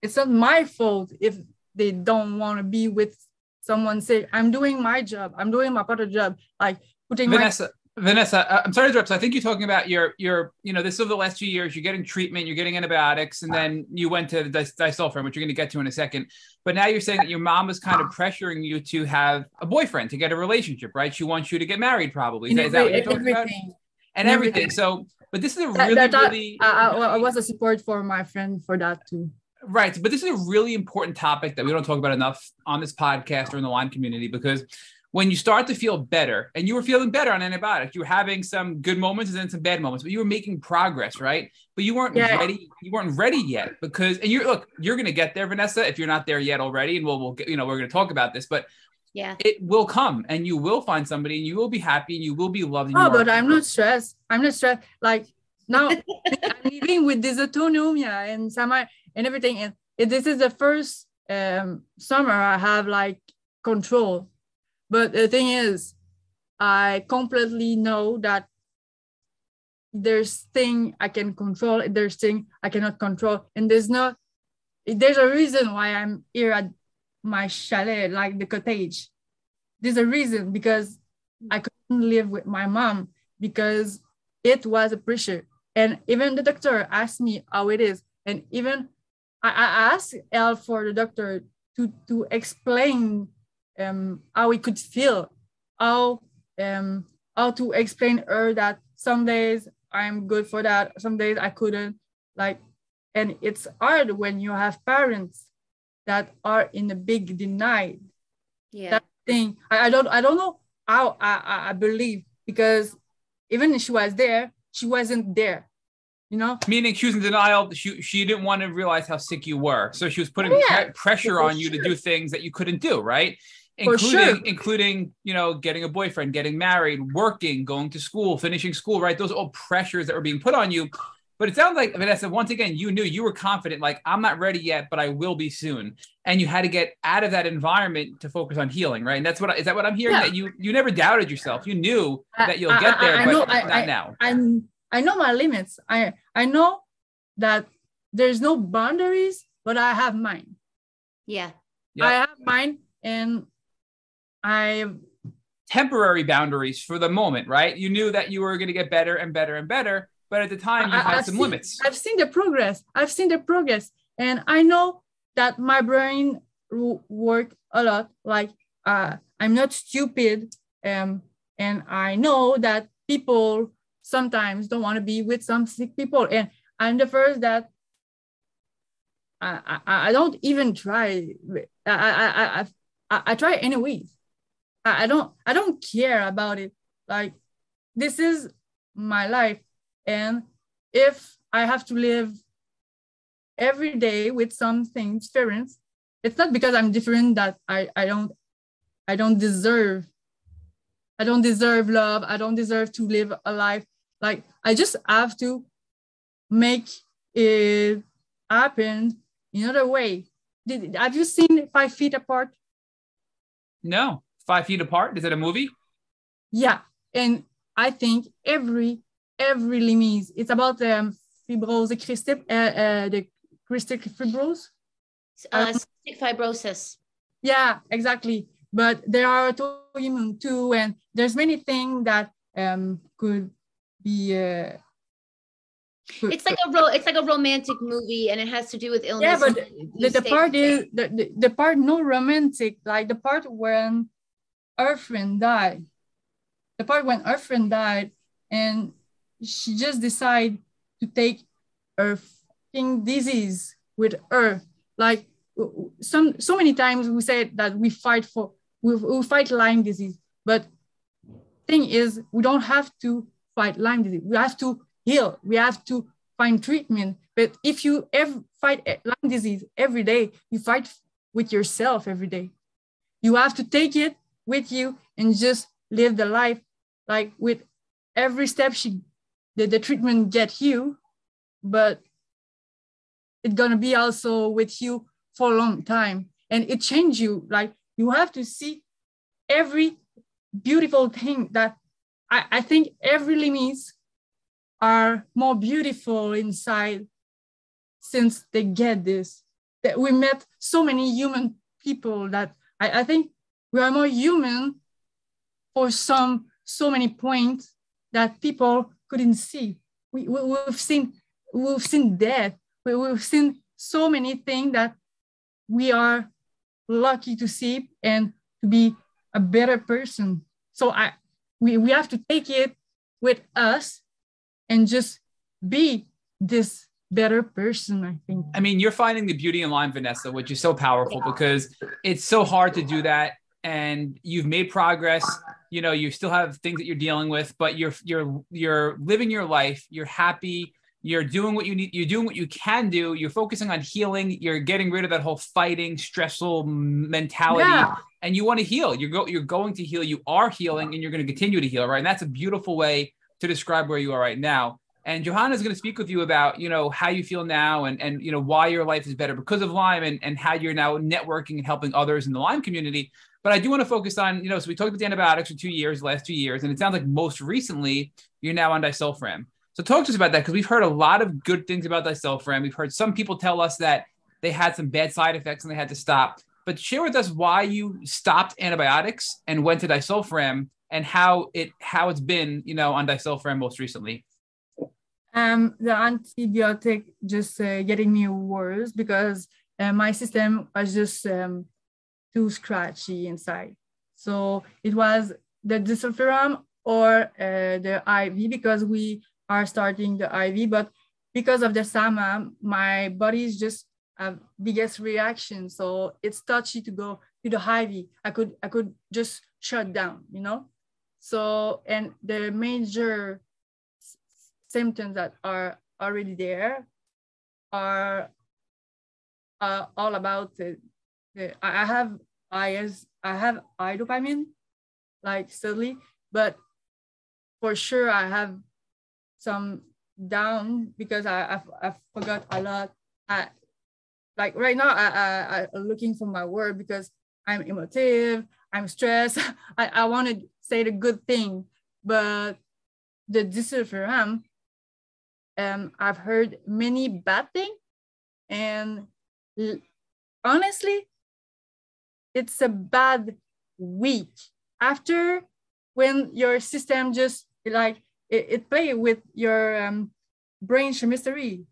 it's not my fault if they don't want to be with someone Say, I'm doing my job. I'm doing my part of the job, like putting Vanessa, Vanessa, uh, I'm sorry to interrupt. So I think you're talking about your your you know this over the last few years. You're getting treatment, you're getting antibiotics, and then you went to the dis- disulfiram, which you're going to get to in a second. But now you're saying that your mom was kind of pressuring you to have a boyfriend, to get a relationship, right? She wants you to get married, probably. Is my that, is that what you're talking about? everything. And and everything. everything. So, but this is a That- really, that- really I, I, I was a support for my friend for that too. Right. But this is a really important topic that we don't talk about enough on this podcast or in the Lyme community because when you start to feel better and you were feeling better on antibiotics, you were having some good moments and then some bad moments, but you were making progress, right? But you weren't Yeah. ready. You weren't ready yet because, and you're, look, you're going to get there, Vanessa, if you're not there yet already. And we'll, we'll get, you know, we're going to talk about this, but yeah. it will come and you will find somebody and you will be happy and you will be loved. and Oh, but I'm not stressed. I'm not stressed. Like now I'm living with dysautonomia and SAMA and everything. And this is the first um, summer I have like control. But the thing is, I completely know that there's thing I can control, there's thing I cannot control. And there's not, there's a reason why I'm here at my chalet, like the cottage. There's a reason because I couldn't live with my mom because it was a pressure. And even the doctor asked me how it is. And even I, I asked Elle for the doctor to, to explain um, how he could feel, how, um, how to explain her that some days I'm good for that, some days I couldn't. Like, and it's hard when you have parents that are in a big denied. Yeah. That thing. I, I don't I don't know how I, I believe because even if she was there, she wasn't there. You know? Meaning she was in denial. She she didn't want to realize how sick you were. So she was putting yeah, pre- pressure on you sure. to do things that you couldn't do, right? Including sure. including, you know, getting a boyfriend, getting married, working, going to school, finishing school, right? Those are all pressures that were being put on you. But it sounds like Vanessa, once again, you knew you were confident, like, I'm not ready yet, but I will be soon. And you had to get out of that environment to focus on healing, right? And that's what is that what I'm hearing? Yeah. That you you never doubted yourself. You knew that you'll get there, I, I, I but know, not I, now. I, I know my limits. I I know that there's no boundaries, but I have mine. Yeah. Yep. I have mine and I temporary boundaries for the moment, right? You knew that you were going to get better and better and better but at the time you I, had I've some seen, limits. I've seen the progress. I've seen the progress, and I know that my brain work a lot. Like uh, I'm not stupid, um, and I know that people sometimes don't want to be with some sick people, and I'm the first that I, I, I don't even try. I, I, I, I, I try anyways. I, I don't I don't care about it. Like this is my life and if I have to live every day with something different, it's not because I'm different that I, I don't I don't deserve I don't deserve love. I don't deserve to live a life. Like I just have to make it happen in another way. Did have you seen Five Feet Apart? No, Five Feet Apart. Is it a movie? Yeah, and I think every every limits. It's about um, fibrose, cystic, uh, uh, the cystic fibrose. Uh, cystic fibrosis. Yeah, exactly. But there are autoimmune too, and there's many things that um, could be. Uh, it's like a ro- it's like a romantic movie, and it has to do with illness. Yeah, but the, the part is the, the, the part no romantic, like the part when our friend died. The part when our friend died, and she just decided to take her fucking disease with her. Like some so many times we said that we fight for we, we fight Lyme disease, but thing is we don't have to fight Lyme disease. We have to heal. We have to find treatment. But if you ever fight eh, Lyme disease every day, you fight with yourself every day. You have to take it with you and just live the life like with every step she the, the treatment get you, but it's gonna be also with you for a long time. And it change you. Like you have to see every beautiful thing that I, I think every limits are more beautiful inside since they get this. That we met so many human people that I, I think we are more human for some so many points that people couldn't see. We, we, we've seen we've seen death. We, we've seen so many things that we are lucky to see and to be a better person. So I we, we have to take it with us and just be this better person, I think. I mean, you're finding the beauty in Lyme, Vanessa, which is so powerful yeah. because it's so hard to do that. And you've made progress you know you still have things that you're dealing with but you're you're you're living your life you're happy you're doing what you need you're doing what you can do you're focusing on healing you're getting rid of that whole fighting stressful mentality yeah. and you want to heal. You're go, you're going to heal you are healing and you're going to continue to heal right? And that's a beautiful way to describe where you are right now. And Johanna is going to speak with you about you know how you feel now and and you know why your life is better because of Lyme and and how you're now networking and helping others in the Lyme community but I do want to focus on, you know, so we talked about the antibiotics for two years, last two years, and it sounds like most recently you're now on disulfiram. So talk to us about that because we've heard a lot of good things about disulfiram. We've heard some people tell us that they had some bad side effects and they had to stop. But share with us why you stopped antibiotics and went to disulfiram and how it how it's been, you know, on disulfiram most recently. Um, the antibiotic just uh, getting me worse because uh, my system was just um, too scratchy inside. So it was the disulfiram or uh, the IV because we are starting the IV, but because of the SAMA, my body is just a biggest reaction. So it's touchy to go to the IV. I could I could just shut down, you know. So and the major symptoms that are already there are uh, all about the, I have IS I have eye dopamine like steadily, but for sure I have some down because I I've, I forgot a lot. I like right now I, I I'm looking for my word because I'm emotive, I'm stressed. I, I want to say the good thing, but the disulfiram, um, I've heard many bad things, and honestly, it's a bad week after when your system just like it, it play with your um, brain chemistry.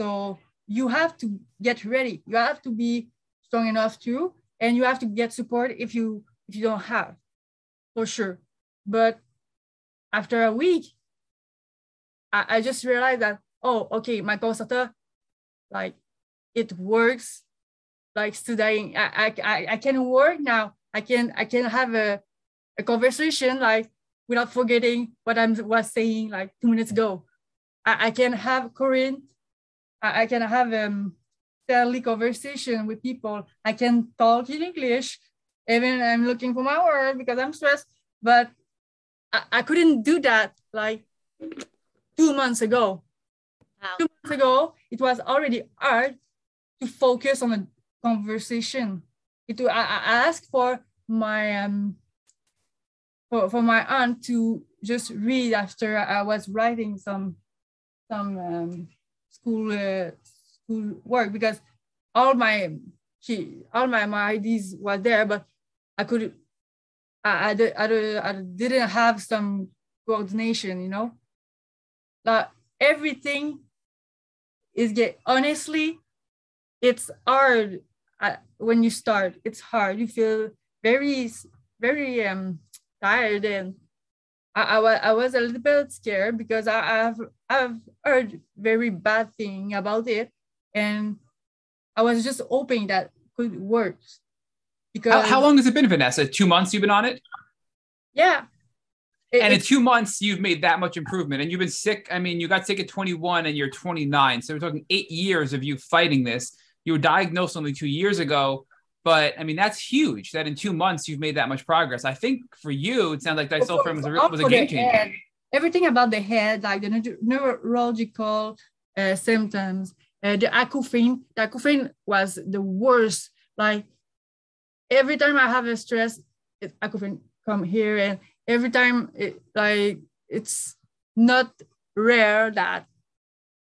So you have to get ready. You have to be strong enough too, and you have to get support if you if you don't have, for sure. But after a week, I, I just realized that oh okay, my consultant, like it works like studying. I, I, I can work now. I can I can have a, a conversation like without forgetting what I was saying like two minutes ago. I, I can have Korean, I, I can have um daily conversation with people. I can talk in English, even I'm looking for my word because I'm stressed. But I, I couldn't do that like two months ago. Wow. Two months ago, it was already hard to focus on conversation. It I, I asked for my um for, for my aunt to just read after I was writing some some um, school uh, school work because all my she all my, my ideas were there, but I could I, I, I, I didn't have some coordination, you know. Like everything is get honestly, it's hard uh, when you start. It's hard. You feel very very um tired and I, I, I was a little bit scared because I, have I've heard very bad thing about it and I was just hoping that could work. Because how, how long has it been, Vanessa? Two months you've been on it? Yeah. It, and in two months, you've made that much improvement. And you've been sick. I mean, you got sick at 21 and you're 29. So we're talking eight years of you fighting this. You were diagnosed only two years ago. But I mean, that's huge that in two months you've made that much progress. I think for you, it sounds like disulfiram was a, was a game changer. Everything about the head, like the neurological uh, symptoms, uh, the acouphene, the acouphene was the worst. Like every time I have a stress, it, acouphene come here, and every time it, like it's not rare that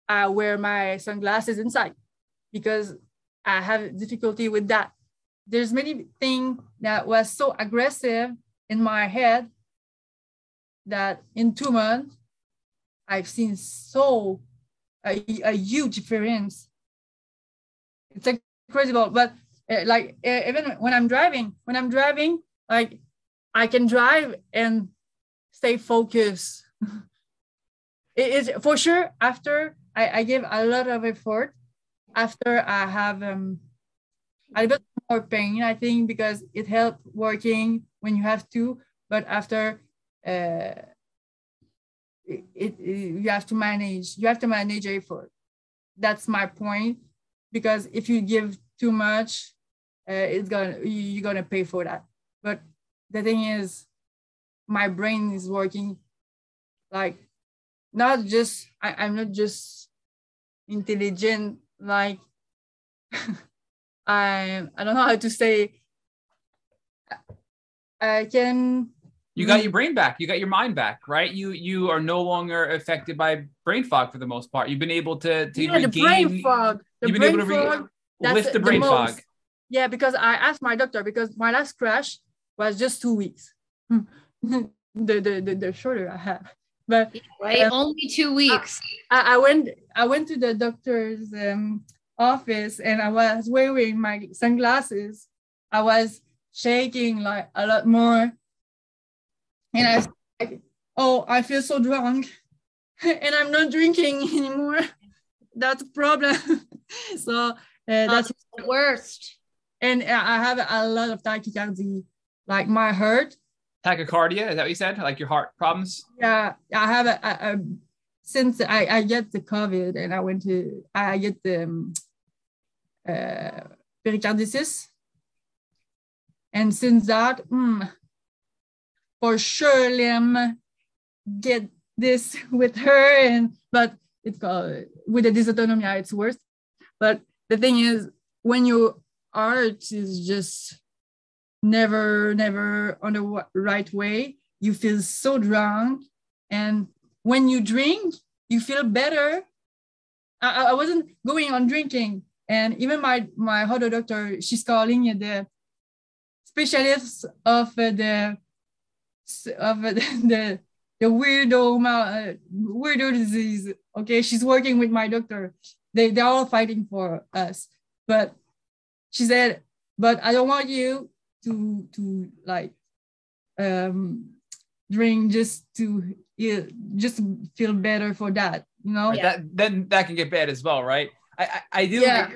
I wear my sunglasses inside because I have difficulty with that there's many things that was so aggressive in my head that in two months I've seen so a, a huge difference. It's incredible, but uh, like uh, even when I'm driving, when I'm driving, like I can drive and stay focused. it is for sure after I, I give a lot of effort after I have um, a little bit more pain, I think, because it helped working when you have to, but after uh, it, it, you have to manage, you have to manage effort. That's my point, because if you give too much, uh, it's gonna you're gonna pay for that. But the thing is, my brain is working like not just I, I'm not just intelligent like I I don't know how to say. I can. You got mm. your brain back. You got your mind back, right? You you are no longer affected by brain fog for the most part. You've been able to to yeah, regain. The brain fog. The you've been able to re- fog, lift the brain the fog. Yeah, because I asked my doctor because my last crash was just two weeks. The, the, the, the shorter I have. But right, um, only two weeks. I, I, went I went to the doctor's um, office and I was wearing my sunglasses. I was shaking like a lot more. And I was like, oh, I feel so drunk and I'm not drinking anymore. That's a problem. so uh, that's the worst. And I have a lot of tachycardia, like my heart. Tachycardia, is that what you said? Like your heart problems? Yeah, I have a, a, a since I, I get the COVID and I went to, I get the um, uh, pericarditis. And since that, mm, for sure, Lyme get this with her, and but it's called with the dysautonomia, it's worse. But the thing is, when your art is just never, never on the right way, you feel so drunk, and when you drink, you feel better. I, I wasn't going on drinking, and even my my other doctor, she's calling the specialist of the of the, the the weirdo uh, weirdo disease. Okay, she's working with my doctor. They they're all fighting for us. But she said, but I don't want you to to like um drink just to yeah, just feel better for that. You know? Yeah. That then that can get bad as well, right? I I, I do yeah.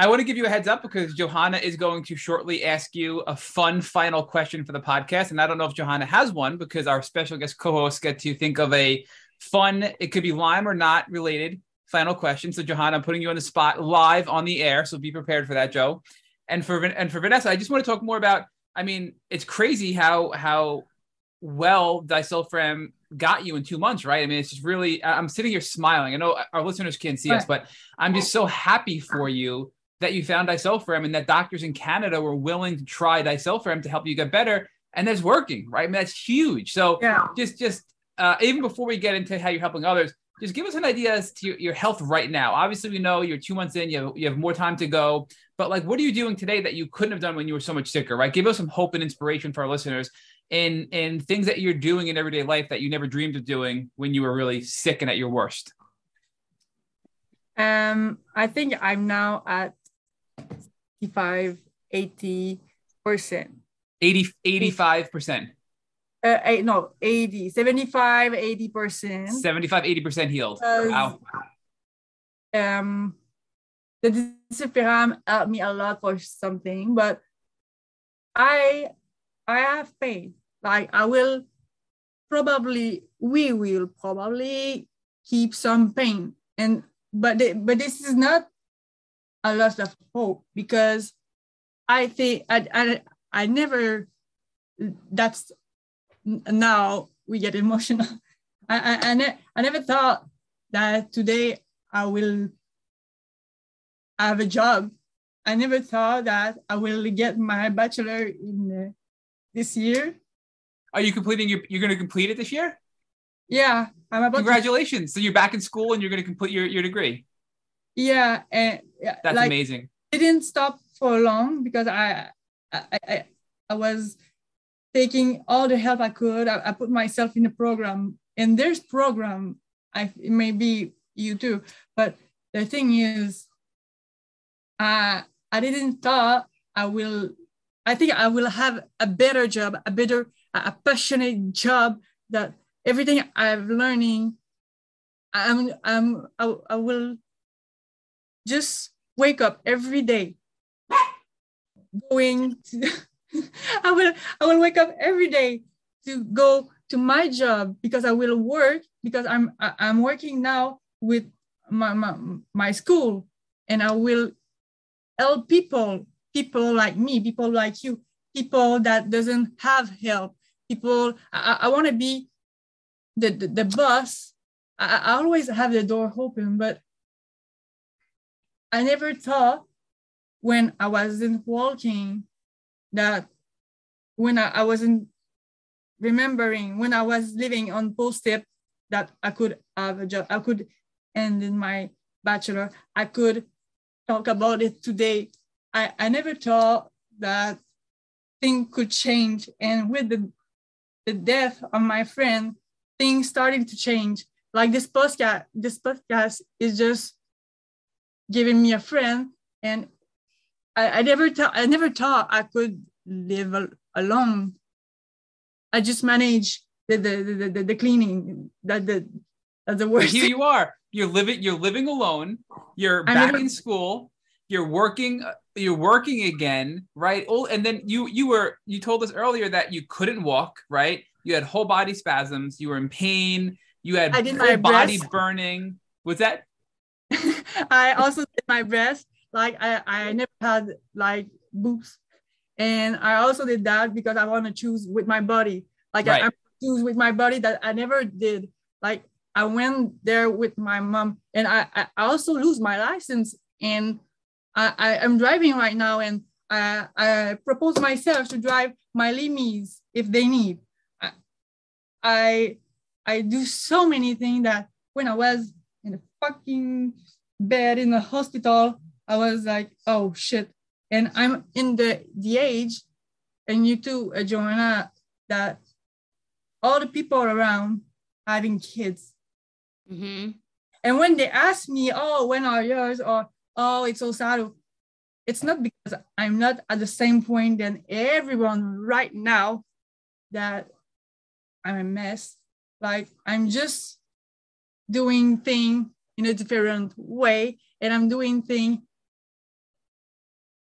I want to give you a heads up because Johanna is going to shortly ask you a fun final question for the podcast. And I don't know if Johanna has one because our special guest co hosts get to think of a fun, it could be Lyme or not related final question. So, Johanna, I'm putting you on the spot live on the air. So be prepared for that, Joe. And for and for Vanessa, I just want to talk more about. I mean, it's crazy how how well disulfiram got you in two months, right? I mean, it's just really. I'm sitting here smiling. I know our listeners can't see us, but I'm just so happy for you that you found disulfiram and that doctors in Canada were willing to try disulfiram to help you get better. And that's working, right? I mean, that's huge. So yeah. just, just uh, even before we get into how you're helping others, just give us an idea as to your, your, health right now. Obviously, we know you're two months in, you have, you have more time to go, but like, what are you doing today that you couldn't have done when you were so much sicker, right? Give us some hope and inspiration for our listeners in, in things that you're doing in everyday life that you never dreamed of doing when you were really sick and at your worst. Um, I think I'm now at 85, 80 percent. 80, 85 percent. Uh, eight, no, 80, 75, 80 percent. 75, 80 percent healed. Wow. Um, the disulfiram helped me a lot for something, but I, I have pain. Like I will probably, we will probably keep some pain, and but but this is not a loss of hope because I think I, I, I never, that's now we get emotional. I, I, I, ne- I never thought that today I will have a job. I never thought that I will get my bachelor in uh, this year. Are you completing your, you're going to complete it this year? Yeah, I'm about Congratulations. To- so you're back in school and you're going to complete your, your degree. Yeah, and yeah, that's like, amazing. It didn't stop for long because I, I, I, I was taking all the help I could. I, I put myself in a program, and there's program. I maybe you too, but the thing is, uh, I didn't thought I will. I think I will have a better job, a better, a passionate job that everything I'm learning, I'm, I'm, I, I will just wake up every day going to I will I will wake up every day to go to my job because I will work because I'm I'm working now with my, my, my school and I will help people people like me people like you people that doesn't have help people I, I want to be the, the, the boss. I, I always have the door open but I never thought when I wasn't walking that when I, I wasn't remembering when I was living on post-tip that I could have a job, I could end in my bachelor, I could talk about it today. I, I never thought that thing could change. And with the the death of my friend, things started to change. Like this podcast, this podcast is just giving me a friend, and I, I never thought I never thought I could live al- alone. I just manage the the, the, the, the cleaning that the that's the worst. here you are. You're living. You're living alone. You're I'm back in school. You're working. You're working again, right? Oh, and then you you were you told us earlier that you couldn't walk, right? You had whole body spasms. You were in pain. You had I did my body burning. Was that? I also did my breast. Like I, I never had like boobs. And I also did that because I want to choose with my body. Like Right. I, I choose with my body that I never did. Like I went there with my mom and I, I also lose my license and I, I am driving right now and I, I propose myself to drive my limies if they need. I, I I do so many things that when I was in a fucking bed in the hospital, I was like, oh shit. And I'm in the the age, and you too, uh, Joanna, that all the people around having kids. Mhm. And when they ask me, oh, when are yours? Or oh, it's so sad. It's not because I'm not at the same point than everyone right now that I'm a mess. Like I'm just doing thing in a different way, and I'm doing thing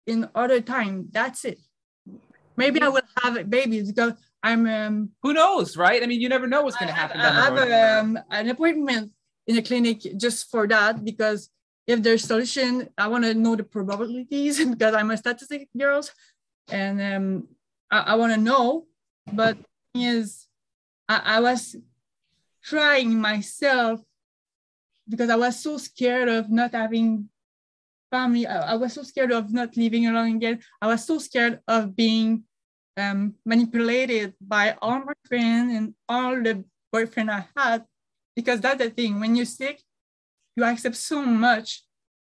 in other time. That's it. Maybe I will have babies because I'm um, Who knows, right? I mean, you never know what's going to happen I have a, um, an appointment in a clinic just for that because if there's solution, I want to know the probabilities because I'm a statistic girl, and um, I, I want to know. But is, I, I was trying myself because I was so scared of not having family. I, I was so scared of not living alone again. I was so scared of being um, manipulated by all my friends and all the boyfriend I had. Because that's the thing, when you're sick, you accept so much.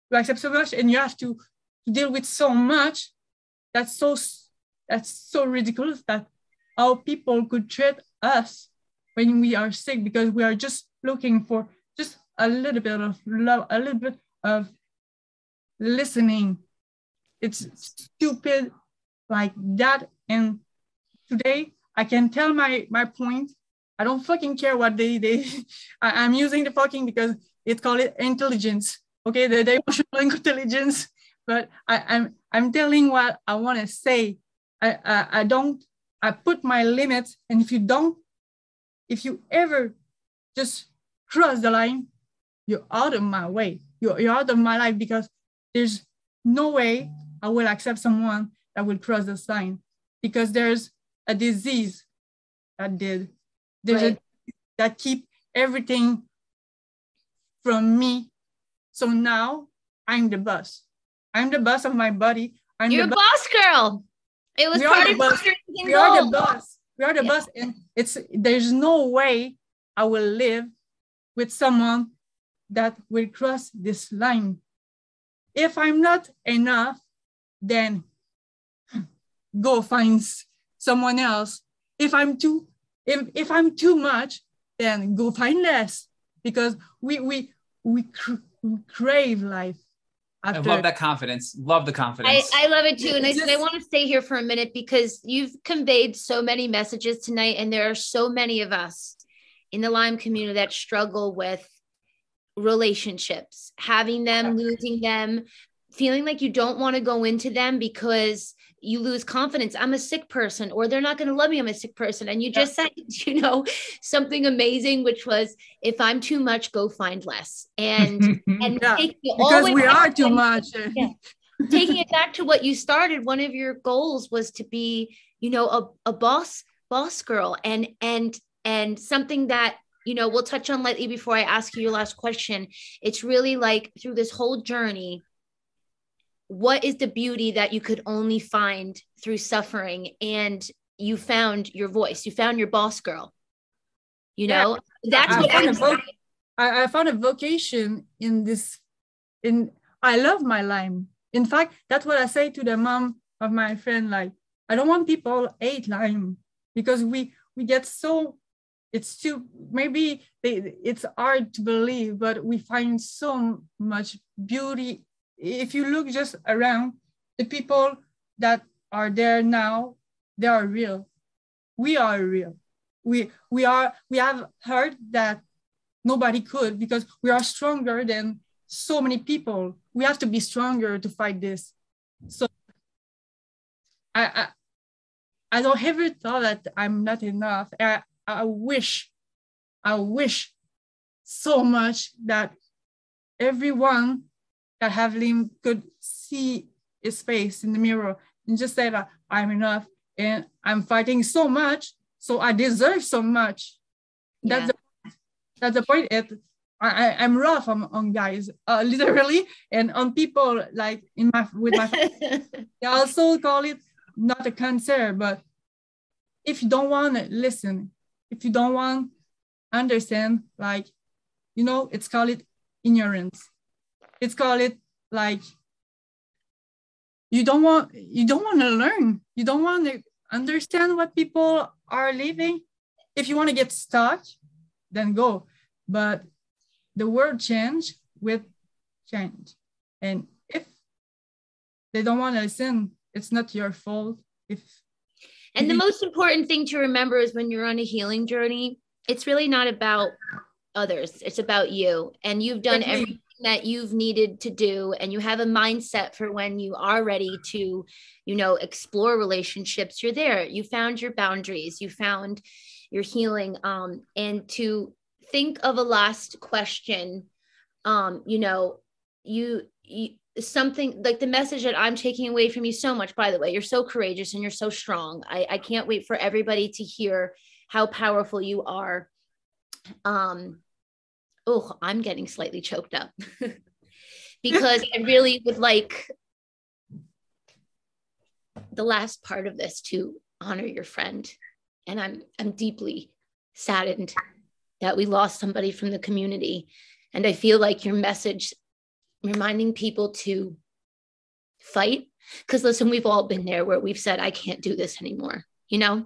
You accept so much and you have to, deal with so much. That's so that's so ridiculous that how people could treat us when we are sick because we are just looking for just a little bit of love, a little bit of listening. It's stupid like that. And today I can tell my my point. I don't fucking care what they they. I, I'm using the fucking because it's called it intelligence. Okay, the, the emotional intelligence. But I, I'm I'm telling what I want to say. I, I I don't. I put my limits, and if you don't, if you ever just cross the line, you're out of my way. You're, you're out of my life because there's no way I will accept someone that will cross the line because there's a disease that did. There's Right. a that keep everything from me. So now I'm the boss. I'm the boss of my body. I'm You're the boss girl. It was We are part the of boss. we are the boss. We are the Yeah. boss, and it's there's no way I will live with someone that will cross this line. If I'm not enough, then go find someone else. If I'm too, if if I'm too much, then go find less. Because we we we, cr- we crave life. I After love that confidence. Love the confidence. I love it too. And I said, I want to stay here for a minute because you've conveyed so many messages tonight. And there are so many of us in the Lyme community that struggle with relationships, having them, losing them, feeling like you don't want to go into them because you lose confidence. I'm a sick person, or they're not going to love me. I'm a sick person. And you Yeah. just said, you know, something amazing, which was if I'm too much, go find less. And and Yeah, take me all because we are too much. Yeah. taking it back to what you started one of your goals was to be you know a, a boss boss girl and and and something that you know we'll touch on lightly before i ask you your last question it's really like through this whole journey what is the beauty that you could only find through suffering and you found your voice you found your boss girl you Yeah. know that's I what found I'm a voc- I, I found a vocation in this in I love my Lyme In fact, that's what I say to the mom of my friend. Like, I don't want people hate Lyme because we we get so it's too maybe they, it's hard to believe but we find so much beauty if you look just around the people that are there now they are real. We are real. We we are we have heard that nobody could because we are stronger than so many people. We have to be stronger to fight this. So i i, I don't ever thought that i'm not enough. I, I wish, I wish so much that everyone that have Lyme could see his face in the mirror and just say that I'm enough and I'm fighting so much, so I deserve so much. That's yeah. the that's the point. It I, I'm rough on, on guys, uh, literally, and on people like in my with my. they also call it not a cancer, but if you don't want to listen, if you don't want understand like you know it's called it ignorance it's called it like you don't want you don't want to learn. You don't want to understand what people are living. If you want to get stuck then go. But the world change with change. And if they don't want to listen it's not your fault. If and the most important thing to remember is when you're on a healing journey, it's really not about others, it's about you. And you've done everything that you've needed to do and you have a mindset for when you are ready to you know explore relationships you're there you found your boundaries you found your healing um and to think of a last question um you know you, you something like the message that I'm taking away from you so much, by the way, you're so courageous and you're so strong. I, I can't wait for everybody to hear how powerful you are. Um, oh, I'm getting slightly choked up because I really would like the last part of this to honor your friend. And I'm I'm deeply saddened that we lost somebody from the community. And I feel like your message reminding people to fight. Because listen, we've all been there where we've said, I can't do this anymore, you know?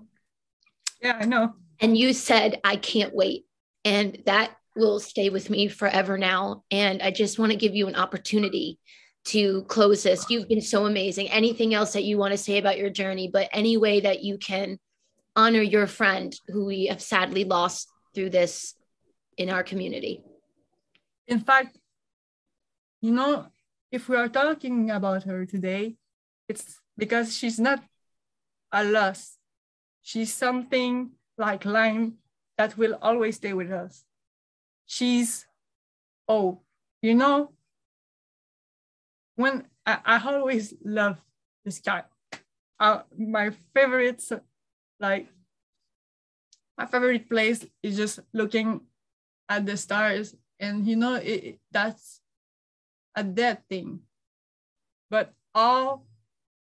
Yeah, I know. And you said, I can't wait. And that will stay with me forever now. And I just want to give you an opportunity to close this. You've been so amazing. Anything else that you want to say about your journey, but any way that you can honor your friend who we have sadly lost through this in our community. In fact, you know, if we are talking about her today, it's because she's not a loss. She's something like Lyme that will always stay with us. She's, oh, you know, when I, I always love the sky. Uh, my favorite, like, my favorite place is just looking at the stars. And, you know, it, that's a dead thing, but how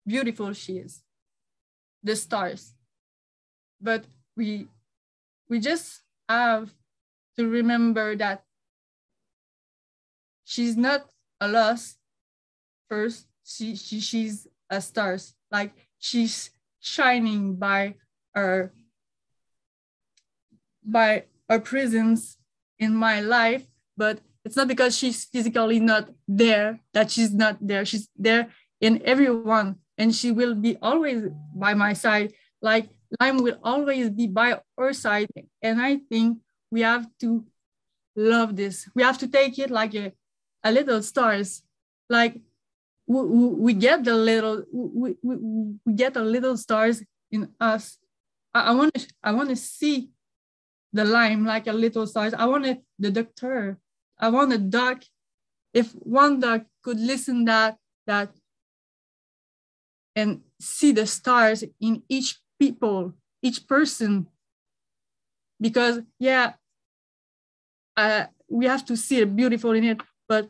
beautiful she is, the stars. But we we just have to remember that she's not a loss first she, she she's a star. Like she's shining by her by her presence in my life but it's not because she's physically not there that she's not there. She's there in everyone and she will be always by my side. Like Lyme will always be by her side and i think we have to love this. We have to take it like a, a little stars. Like we, we get the little we, we, we get a little stars in us. I want to i want to see the Lyme like a little stars. I want the doctor. I want a duck. If one duck could listen that that and see the stars in each people, each person, because yeah, uh, we have to see it beautiful in it, but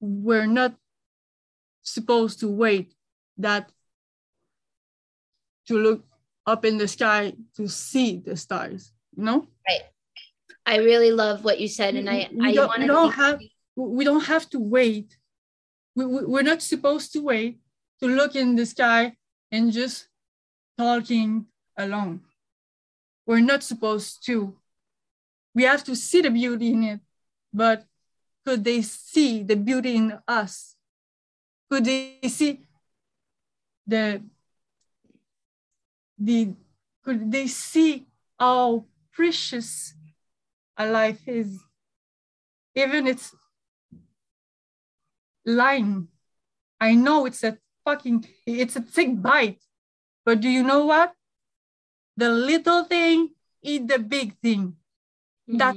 we're not supposed to wait that to look up in the sky to see the stars, you know? Right. I really love what you said, and I we I don't, we don't have we don't have to wait. We, we we're not supposed to wait to look in the sky and just talking alone. we're not supposed to. We have to see the beauty in it, but could they see the beauty in us? Could they see the the could they see how precious a life is? Even it's lying. I know it's a fucking it's a thick bite, but do you know what? The little thing eat the big thing. That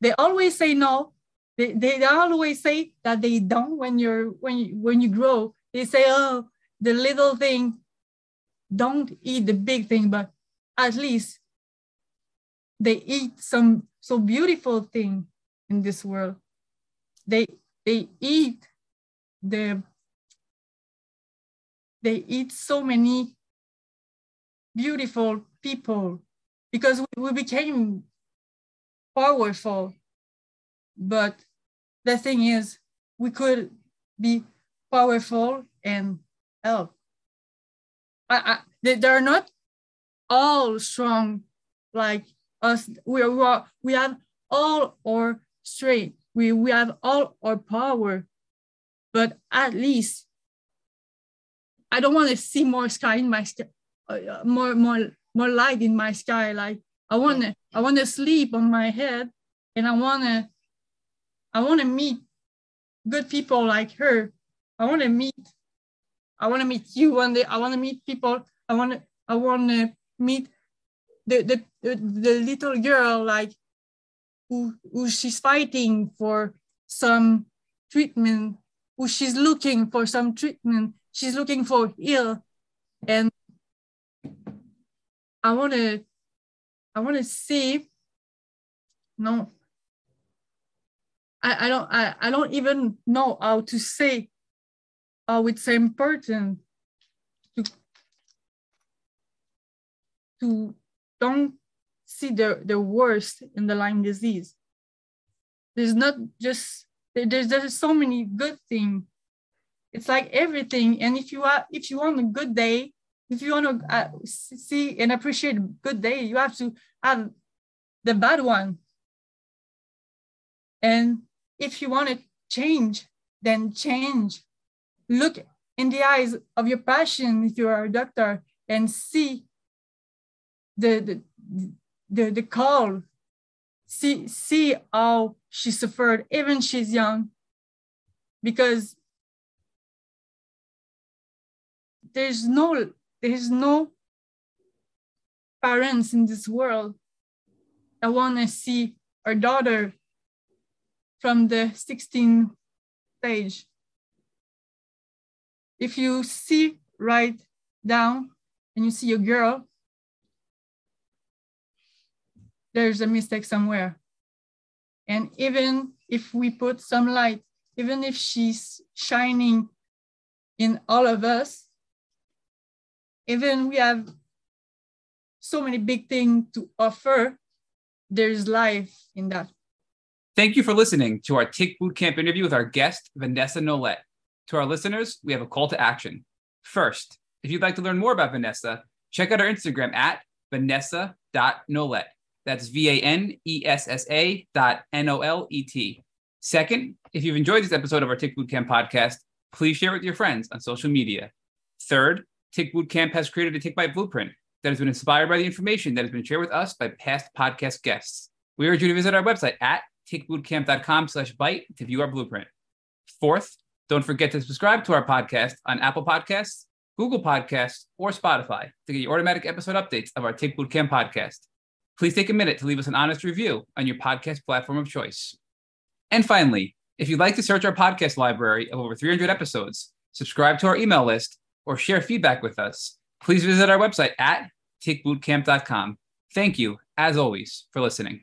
they always say no. They, they always say that they don't when you're when you when you grow. They say, oh, the little thing, don't eat the big thing, but at least they eat some so beautiful thing in this world. They they eat the they eat so many beautiful people because we became powerful but the thing is we could be powerful and help. I, I, they, they're not all strong like us. We are we have all our strength. We, we have all our power. But at least I don't want to see more sky in my sky, uh, more more more light in my sky. Like I want to I want to sleep on my head, and I want to I want to meet good people like her. I want to meet I want to meet you one day. I want to meet people. I want to I want to meet the, the the the little girl like who who she's fighting for some treatment who she's looking for some treatment she's looking for heal and i want to i want to see. No. I, I don't I, I don't even know how to say how it's important to to don't see the, the worst in the Lyme disease. There's not just there's there's so many good things it's like everything. And if you are if you want a good day if you want to uh, see and appreciate good day you have to have the bad one. And if you want to change then change. Look in the eyes of your passion if you are a doctor and see the the the, the call. See see how she suffered even she's young. Because there's no there's no parents in this world that want to see our daughter from the 16th stage. If you see right down and you see a girl, there's a mistake somewhere. And even if we put some light, even if she's shining in all of us, even we have so many big things to offer, there's life in that. Thank you for listening to our Tick Bootcamp interview with our guest, Vanessa Nolette. To our listeners, we have a call to action. First, if you'd like to learn more about Vanessa, check out our Instagram at vanessa.nolette. That's V A N E S S A dot N O L E T. Second, if you've enjoyed this episode of our Tick Bootcamp podcast, please share it with your friends on social media. Third, Tick Bootcamp has created a Tick Bite blueprint that has been inspired by the information that has been shared with us by past podcast guests. We urge you to visit our website at tickbootcamp.com slash bite to view our blueprint. Fourth, don't forget to subscribe to our podcast on Apple Podcasts, Google Podcasts, or Spotify to get your automatic episode updates of our Tick Bootcamp podcast. Please take a minute to leave us an honest review on your podcast platform of choice. And finally, if you'd like to search our podcast library of over 300 episodes, subscribe to our email list or share feedback with us, please visit our website at tickbootcamp.com. Thank you, as always, for listening.